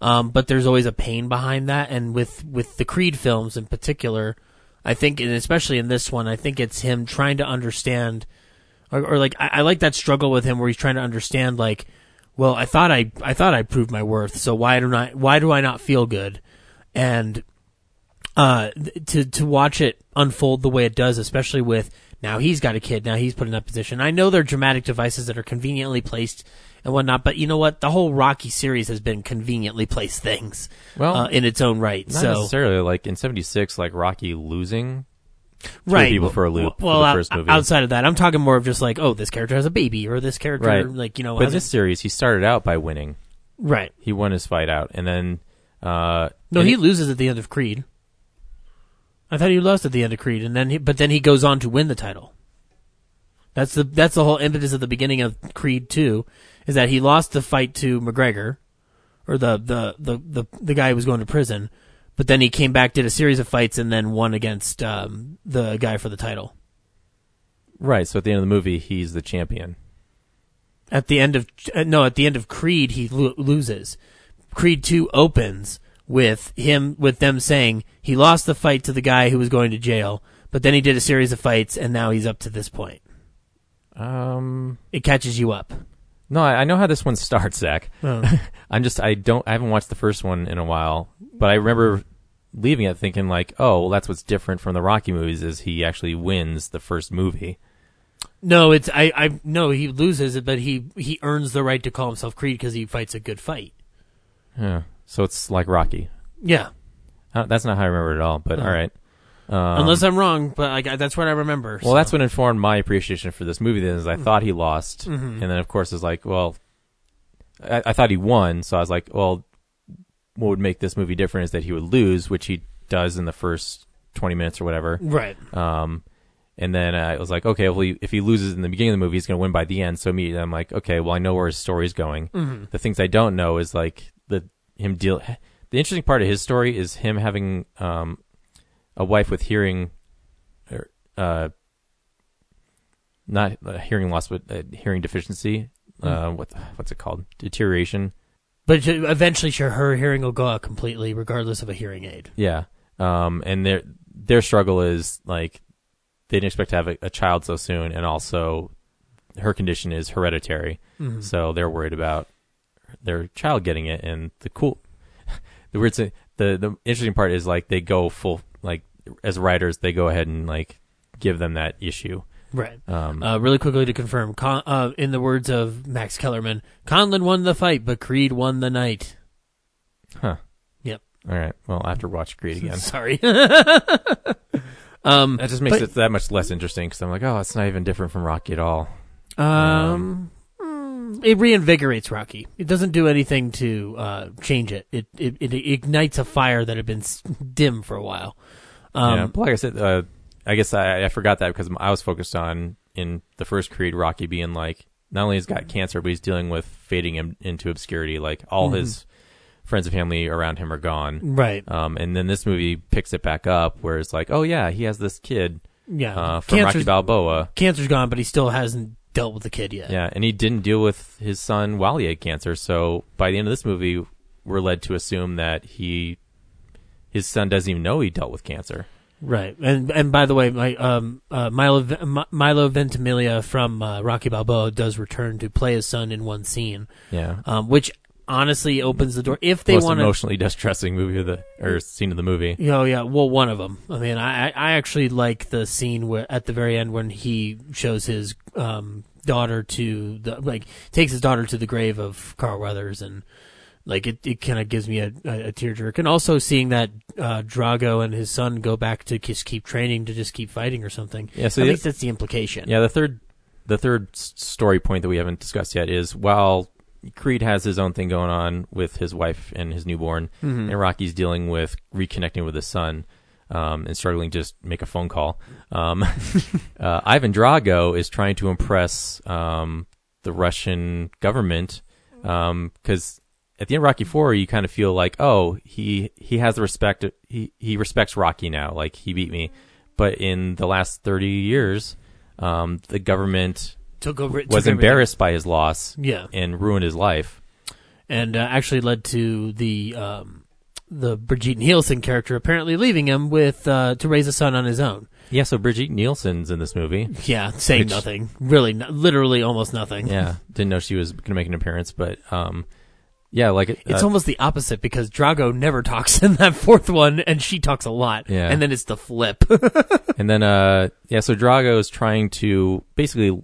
um, but there's always a pain behind that. And with with the Creed films in particular, I think, and especially in this one, I think it's him trying to understand, or, or like I, I like that struggle with him where he's trying to understand, like, well, I thought I I thought I proved my worth, so why do not why do I not feel good? And uh, to to watch it unfold the way it does, especially with now he's got a kid, now he's put in that position. I know they're dramatic devices that are conveniently placed and whatnot, but you know what? The whole Rocky series has been conveniently placed things, Well, uh, in its own right. Not so necessarily. Like in '76, like Rocky losing, right people for a loop Well, for the first movie. outside of that, I'm talking more of just like, oh, this character has a baby, or this character, right? like you know, but this a- series, he started out by winning. Right. He won his fight out, and then uh, no, and he loses at the end of Creed. I thought he lost at the end of Creed, and then he, but then he goes on to win the title. That's the that's the whole impetus at the beginning of Creed Two, is that he lost the fight to McGregor, or the the the the, the guy who was going to prison, but then he came back, did a series of fights, and then won against um, the guy for the title. right. So at the end of the movie, he's the champion. At the end of uh, no, at the end of Creed, he lo- loses. Creed Two opens with him with them saying he lost the fight to the guy who was going to jail, but then he did a series of fights, and now he's up to this point. Um, it catches you up. No, I, I know how this one starts, Zach. Oh. I'm just I don't I haven't watched the first one in a while, but I remember leaving it thinking like, oh, well, that's what's different from the Rocky movies is he actually wins the first movie. No, it's I I no he loses it, but he he earns the right to call himself Creed because he fights a good fight. Yeah. So it's like Rocky. Yeah. Uh, that's not how I remember it at all, but all right. Um, Unless I'm wrong, but I- that's what I remember. Well, so. that's what informed my appreciation for this movie. Then, is I Mhm. thought he lost, Mhm. and then of course it's like, well, I, I thought he won, so I was like, well, what would make this movie different is that he would lose, which he does in the first twenty minutes or whatever. Right. Um, and then I was like, okay, well, he, if he loses in the beginning of the movie, he's going to win by the end. So immediately I'm like, okay, well, I know where his story's going. Mhm. The things I don't know is like the him deal. The interesting part of his story is him having um, a wife with hearing, or, uh, not uh, hearing loss, but uh, hearing deficiency. Uh, Mm. what what's it called? Deterioration. But eventually, sure, her hearing will go out completely, regardless of a hearing aid. Yeah. Um, and their their struggle is like they didn't expect to have a, a child so soon, and also her condition is hereditary, Mhm. so they're worried about their child getting it. And the cool, the weird, thing- the the interesting part is like they go full like as writers, they go ahead and like give them that issue. Right. Um, uh, really quickly to confirm, Con- uh, in the words of Max Kellerman, Conlan won the fight, but Creed won the night. Huh. Yep. All right. Well, I have to watch Creed again. Sorry. um, that just makes but- it that much less interesting because I'm like, oh, it's not even different from Rocky at all. Um, mm, it reinvigorates Rocky. It doesn't do anything to uh, change it. It, it. it ignites a fire that had been dim for a while. Um, yeah, like I said, uh, I guess I, I forgot that because I was focused on in the first Creed, Rocky being like not only he's got cancer, but he's dealing with fading him into obscurity. Like all Mhm. his friends and family around him are gone. Right. Um, and then this movie picks it back up where it's like, oh yeah, he has this kid. Yeah. Uh, from Rocky Balboa. Cancer's gone, but he still hasn't dealt with the kid yet. Yeah, and he didn't deal with his son while he had cancer. So by the end of this movie, we're led to assume that he, his son doesn't even know he dealt with cancer. Right, and and by the way, my um uh, Milo M- Milo Ventimiglia from uh, Rocky Balboa does return to play his son in one scene. Yeah. um, which honestly opens the door if they want to. emotionally distressing movie of the or scene of the movie. Oh yeah, well, one of them. I mean, I I actually like the scene where at the very end when he shows his um daughter to the like takes his daughter to the grave of Carl Weathers and like it, it kind of gives me a, a, a tearjerk and also seeing that uh, Drago and his son go back to just keep training to just keep fighting or something. Yeah, so at least that's the implication. Yeah, the third the third story point that we haven't discussed yet is while Creed has his own thing going on with his wife and his newborn, Mhm. and Rocky's dealing with reconnecting with his son. um, and struggling to just make a phone call. Um, uh, Ivan Drago is trying to impress um, the Russian government because at the end of Rocky Four, you kind of feel like, oh, he he has the respect. He he respects Rocky now. Like he beat me. But in the last thirty years, um, the government Took over- took was embarrassed by his loss. Yeah. and ruined his life. and uh, actually led to the um, the Brigitte Nielsen character apparently leaving him with uh, to raise a son on his own. Yeah, so Brigitte Nielsen's in this movie. Yeah, saying Which- nothing, really, no, literally almost nothing. Yeah, didn't know she was going to make an appearance, but um, yeah, like it, It's uh, almost the opposite because Drago never talks in that fourth one, and she talks a lot. Yeah. and then it's the flip. and then uh, yeah, so Drago is trying to basically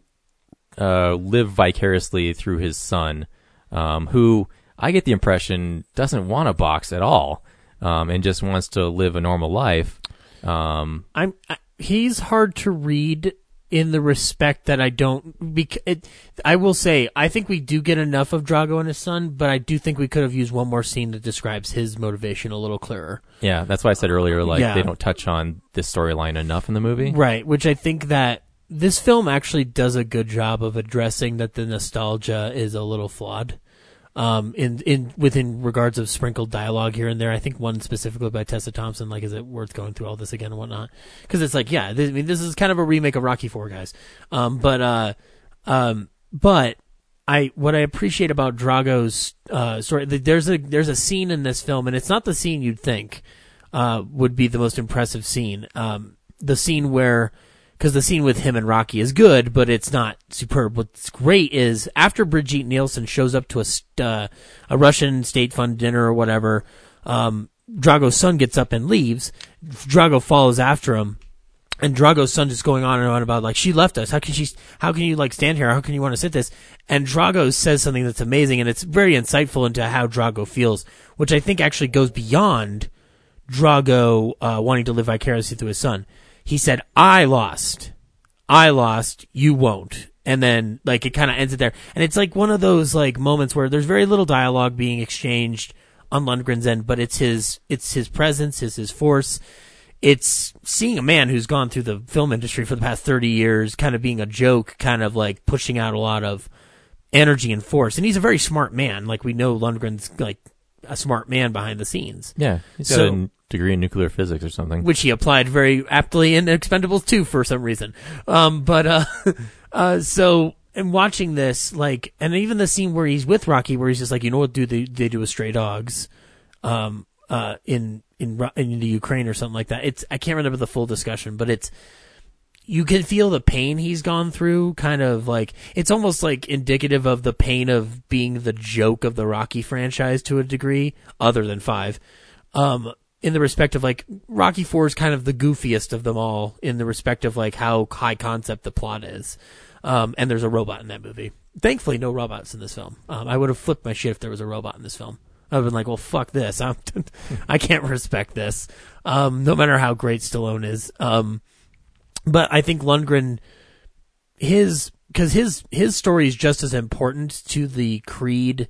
uh, live vicariously through his son, um, who I get the impression doesn't want to box at all, um, and just wants to live a normal life. Um, I'm I, he's hard to read in the respect that I don't. Bec- it, I will say I think we do get enough of Drago and his son, but I do think we could have used one more scene that describes his motivation a little clearer. yeah, that's why I said earlier, like Yeah. they don't touch on this storyline enough in the movie. Right, which I think that this film actually does a good job of addressing that the nostalgia is a little flawed. Um, in in within regards of sprinkled dialogue here and there, I think one specifically by Tessa Thompson. Like, is it worth going through all this again and whatnot? Because it's like, yeah, this, I mean, this is kind of a remake of Rocky Four, guys. Um, but uh, um, but I what I appreciate about Drago's uh, story, there's a there's a scene in this film, and it's not the scene you'd think uh, would be the most impressive scene. Um, the scene where because the scene with him and Rocky is good, but it's not superb. What's great is after Brigitte Nielsen shows up to a uh, a Russian state fund dinner or whatever, um, Drago's son gets up and leaves. Drago follows after him, and Drago's son just going on and on about like she left us. How can she? How can you like stand here? How can you want to sit this? And Drago says something that's amazing, and it's very insightful into how Drago feels, which I think actually goes beyond Drago uh, wanting to live vicariously through his son. He said, "I lost, I lost, you won't." And then like it kind of ends it there, and it's like one of those like moments where there's very little dialogue being exchanged on Lundgren's end, but it's his it's his presence, it's his force. It's seeing a man who's gone through the film industry for the past 30 years, kind of being a joke, kind of like pushing out a lot of energy and force. And he's a very smart man. Like we know Lundgren's like a smart man behind the scenes. Yeah, he's got So- n- degree in nuclear physics or something. which he applied very aptly in Expendables 2 for some reason. Um, but, uh, uh, so, and watching this, like, and even the scene where he's with Rocky, where he's just like, you know what do they, they do with stray dogs, um, uh, in, in, in the Ukraine or something like that. It's, I can't remember the full discussion, but it's, you can feel the pain he's gone through, kind of like, it's almost like indicative of the pain of being the joke of the Rocky franchise to a degree, other than five. Um, in the respect of like Rocky Four is kind of the goofiest of them all in the respect of like how high concept the plot is. Um, and there's a robot in that movie. Thankfully, no robots in this film. Um, I would have flipped my shit if there was a robot in this film. I've been like, well, fuck this. I'm, I can't respect this. Um, no matter how great Stallone is. Um, but I think Lundgren, his, cause his, his story is just as important to the Creed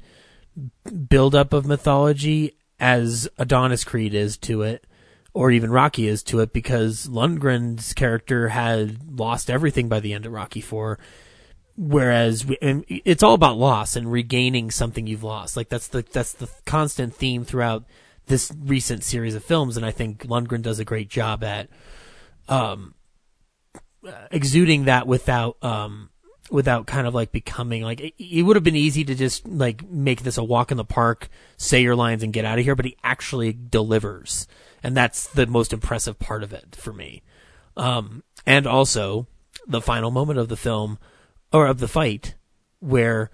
buildup of mythology as Adonis Creed is to it, or even Rocky is to it, because Lundgren's character had lost everything by the end of Rocky Four. Whereas we, it's all about loss and regaining something you've lost. Like that's the that's the constant theme throughout this recent series of films, and I think Lundgren does a great job at um, exuding that without um, without kind of like becoming like it, it would have been easy to just like make this a walk in the park, say your lines and get out of here, but he actually delivers, and that's the most impressive part of it for me. Um, and also the final moment of the film or of the fight where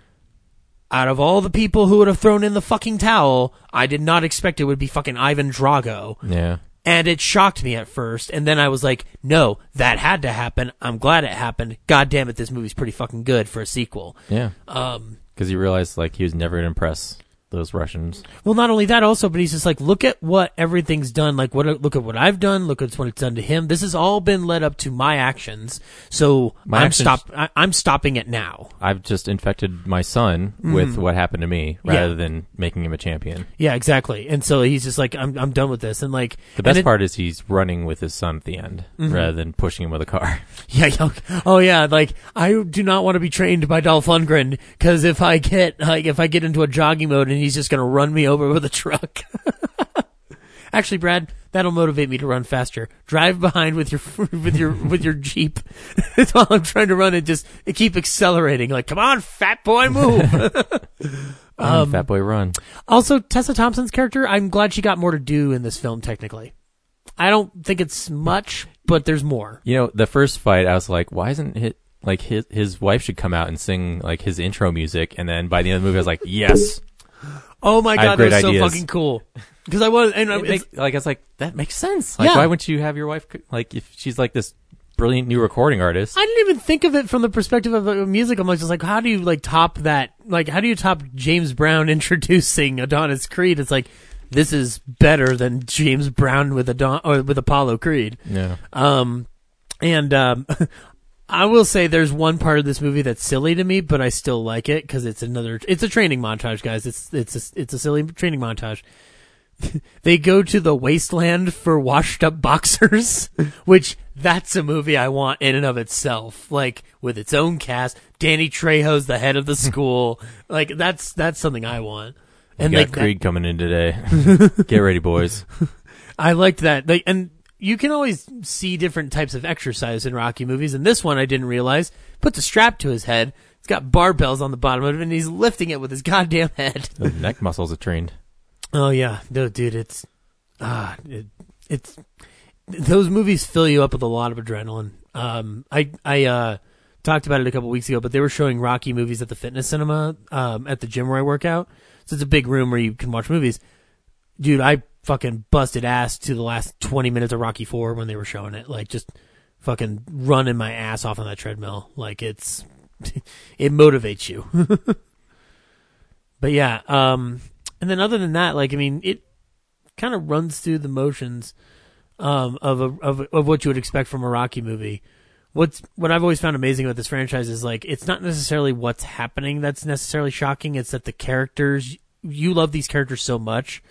out of all the people who would have thrown in the fucking towel, I did not expect it would be fucking Ivan Drago. Yeah. And it shocked me at first, and then I was like, no, that had to happen. I'm glad it happened. God damn it, this movie's pretty fucking good for a sequel. Yeah. Um, Because he realized like he was never going to impress those Russians. Well, not only that, also, but he's just like, look at what everything's done. Like, what? Look at what I've done. Look at what it's done to him. This has all been led up to my actions. So My I'm actions- stop. I, I'm stopping it now. I've just infected my son with Mhm. what happened to me, Yeah. rather than making him a champion. Yeah, exactly. And so he's just like, I'm, I'm done with this. And like, The best it- part is he's running with his son at the end, Mhm. rather than pushing him with a car. Yeah, yeah. Oh yeah, like I do not want to be trained by Dolph Lundgren because if I get like if I get into a jogging mode and he's just gonna run me over with a truck. Actually, Brad, that'll motivate me to run faster. Drive behind with your with your with your jeep while I'm trying to run and just keep accelerating. Like, come on, fat boy, move. Run, um, fat boy, run. Also, Tessa Thompson's character, I'm glad she got more to do in this film. Technically, I don't think it's much, but there's more. You know, the first fight, I was like, why isn't it like his his wife should come out and sing like his intro music? And then by the end of the movie, I was like, yes. Oh my god, that great was so ideas. fucking cool. Because I was, and It it's, like I was like, that makes sense. Like, Yeah. why wouldn't you have your wife like if she's like this brilliant new recording artist? I didn't even think of it from the perspective of uh, music. I'm like, just like, how do you like top that? Like, how do you top James Brown introducing Adonis Creed? It's like this is better than James Brown with Adon or with Apollo Creed. Yeah. Um, and um, I will say there's one part of this movie that's silly to me, but I still like it because it's another. It's a training montage, guys. It's it's a, it's a silly training montage. they go to the wasteland for washed up boxers, which that's a movie I want in and of itself, like with its own cast. Danny Trejo's the head of the school, like that's that's something I want. And And got like that- Creed coming in today. Get ready, boys. I liked that. Like, and you can always see different types of exercise in Rocky movies. And this one, I didn't realize, puts a strap to his head. It's got barbells on the bottom of it, and he's lifting it with his goddamn head. The neck muscles are trained. Oh yeah, no, dude, it's ah, it, it's those movies fill you up with a lot of adrenaline. Um, I I uh talked about it a couple weeks ago, but they were showing Rocky movies at the fitness cinema um at the gym where I work out. So it's a big room where you can watch movies. Dude, I fucking busted ass to the last twenty minutes of Rocky Four when they were showing it. Like just fucking running my ass off on that treadmill. Like it's it motivates you. but yeah, um, and then other than that, like I mean, it kind of runs through the motions um, of, a, of of what you would expect from a Rocky movie. What's what I've always found amazing about this franchise is like it's not necessarily what's happening that's necessarily shocking. It's that the characters you love these characters so much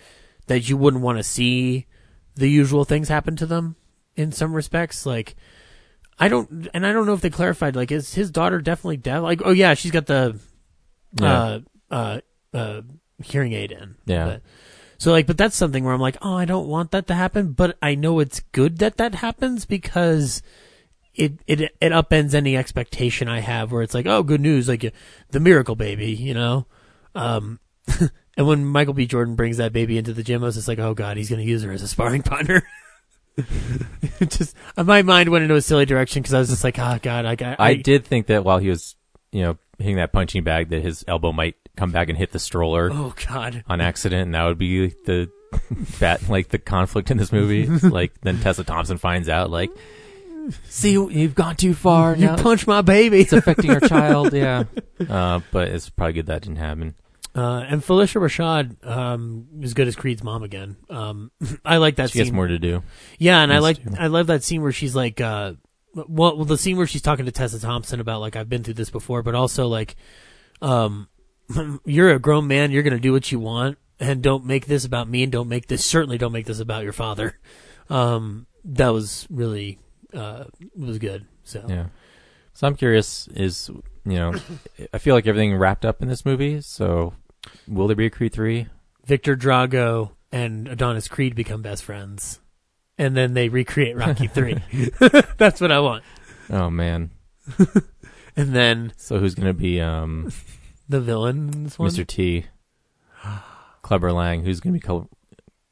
that you wouldn't want to see the usual things happen to them in some respects. Like I don't, and I don't know if they clarified. Like, is his daughter definitely deaf? Like, oh yeah, she's got the uh, uh, uh, hearing aid in. Yeah. But- so like, but that's something where I'm like, oh, I don't want that to happen, but I know it's good that that happens because it it it upends any expectation I have where it's like, oh, good news, like the miracle baby, you know. Um, and when Michael B. Jordan brings that baby into the gym, I was just like, oh god, he's gonna use her as a sparring partner. Just my mind went into a silly direction because I was just like, oh god, I got. I did think that while he was, you know, hitting that punching bag, that his elbow might come back and hit the stroller. Oh, God. On accident, and that would be the that like the conflict in this movie. like then Tessa Thompson finds out, like, see, you've gone too far. You now. punched my baby. It's affecting our child. Yeah, uh, but it's probably good that didn't happen. Uh, and Phylicia Rashad um, is good as Creed's mom again. Um, I like that She scene. gets more to do. Yeah, and I like to. I love that scene where she's like, uh, well, well, the scene where she's talking to Tessa Thompson about like I've been through this before, but also like, um, you're a grown man, you're gonna do what you want, and don't make this about me, and don't make this certainly don't make this about your father. Um, that was really uh was good. So Yeah. So I'm curious. Is you know, I feel like everything wrapped up in this movie. So will there be a Creed three? Victor Drago and Adonis Creed become best friends, and then they recreate Rocky Three. That's what I want. Oh man. and then so who's gonna be um the villain in this one? Mr. T. Clubber Lang. Who's gonna be col-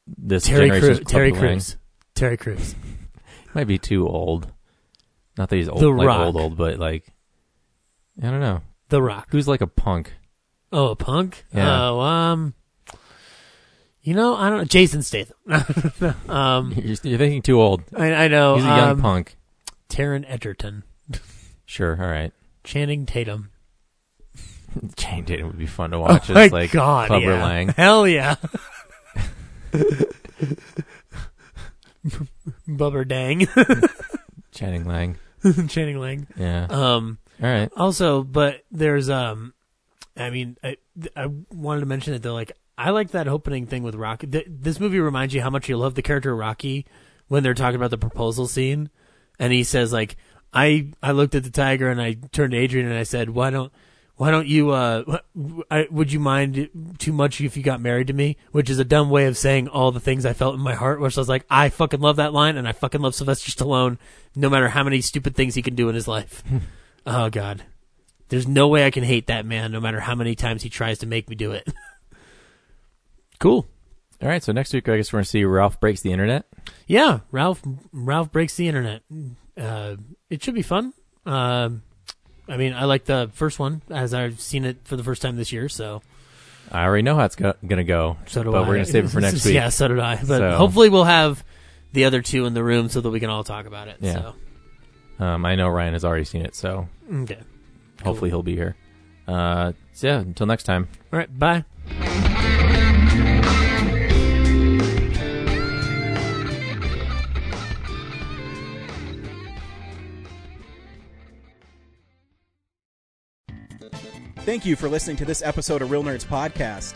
this Terry generation's Crews. Terry Lang? Crews. Terry Crews. Might be too old. Not that he's old, The like Rock. old, old, but like I don't know. The Rock. Who's like a punk? Oh, a punk? Yeah. Oh, um, you know, I don't know. Jason Statham. um, You're, you're thinking too old. I, I know. He's a young um, punk. Taron Egerton. Sure. All right. Channing Tatum. Channing Tatum would be fun to watch. oh my like god, Clubber yeah. Lang. Hell yeah. Bubber Dang. Channing Lang. Channing Lang. Yeah. Um. All right. Also, but there's um, I mean, I I wanted to mention that though, like I like that opening thing with Rocky. Th- this movie reminds you how much you love the character Rocky when they're talking about the proposal scene, and he says like, I I looked at the tiger and I turned to Adrian and I said, why don't why don't you uh I, would you mind too much if you got married to me? Which is a dumb way of saying all the things i felt in my heart which i was like i fucking love that line and i fucking love sylvester stallone no matter how many stupid things he can do in his life. Oh god there's no way i can hate that man no matter how many times he tries to make me do it cool All right. So next week, I guess we're going to see Ralph breaks the internet. yeah ralph ralph breaks the internet uh it should be fun um I mean, I like the first one as I've seen it for the first time this year. So, I already know how it's go- going to go. so do but I. we're going to save it for next week. Yeah, so did I. But So- hopefully, we'll have the other two in the room so that we can all talk about it. Yeah. So, Um, I know Ryan has already seen it, so okay. Hopefully he'll be here. Uh, so yeah, until next time. All right. Bye. Thank you for listening to this episode of Real Nerds Podcast.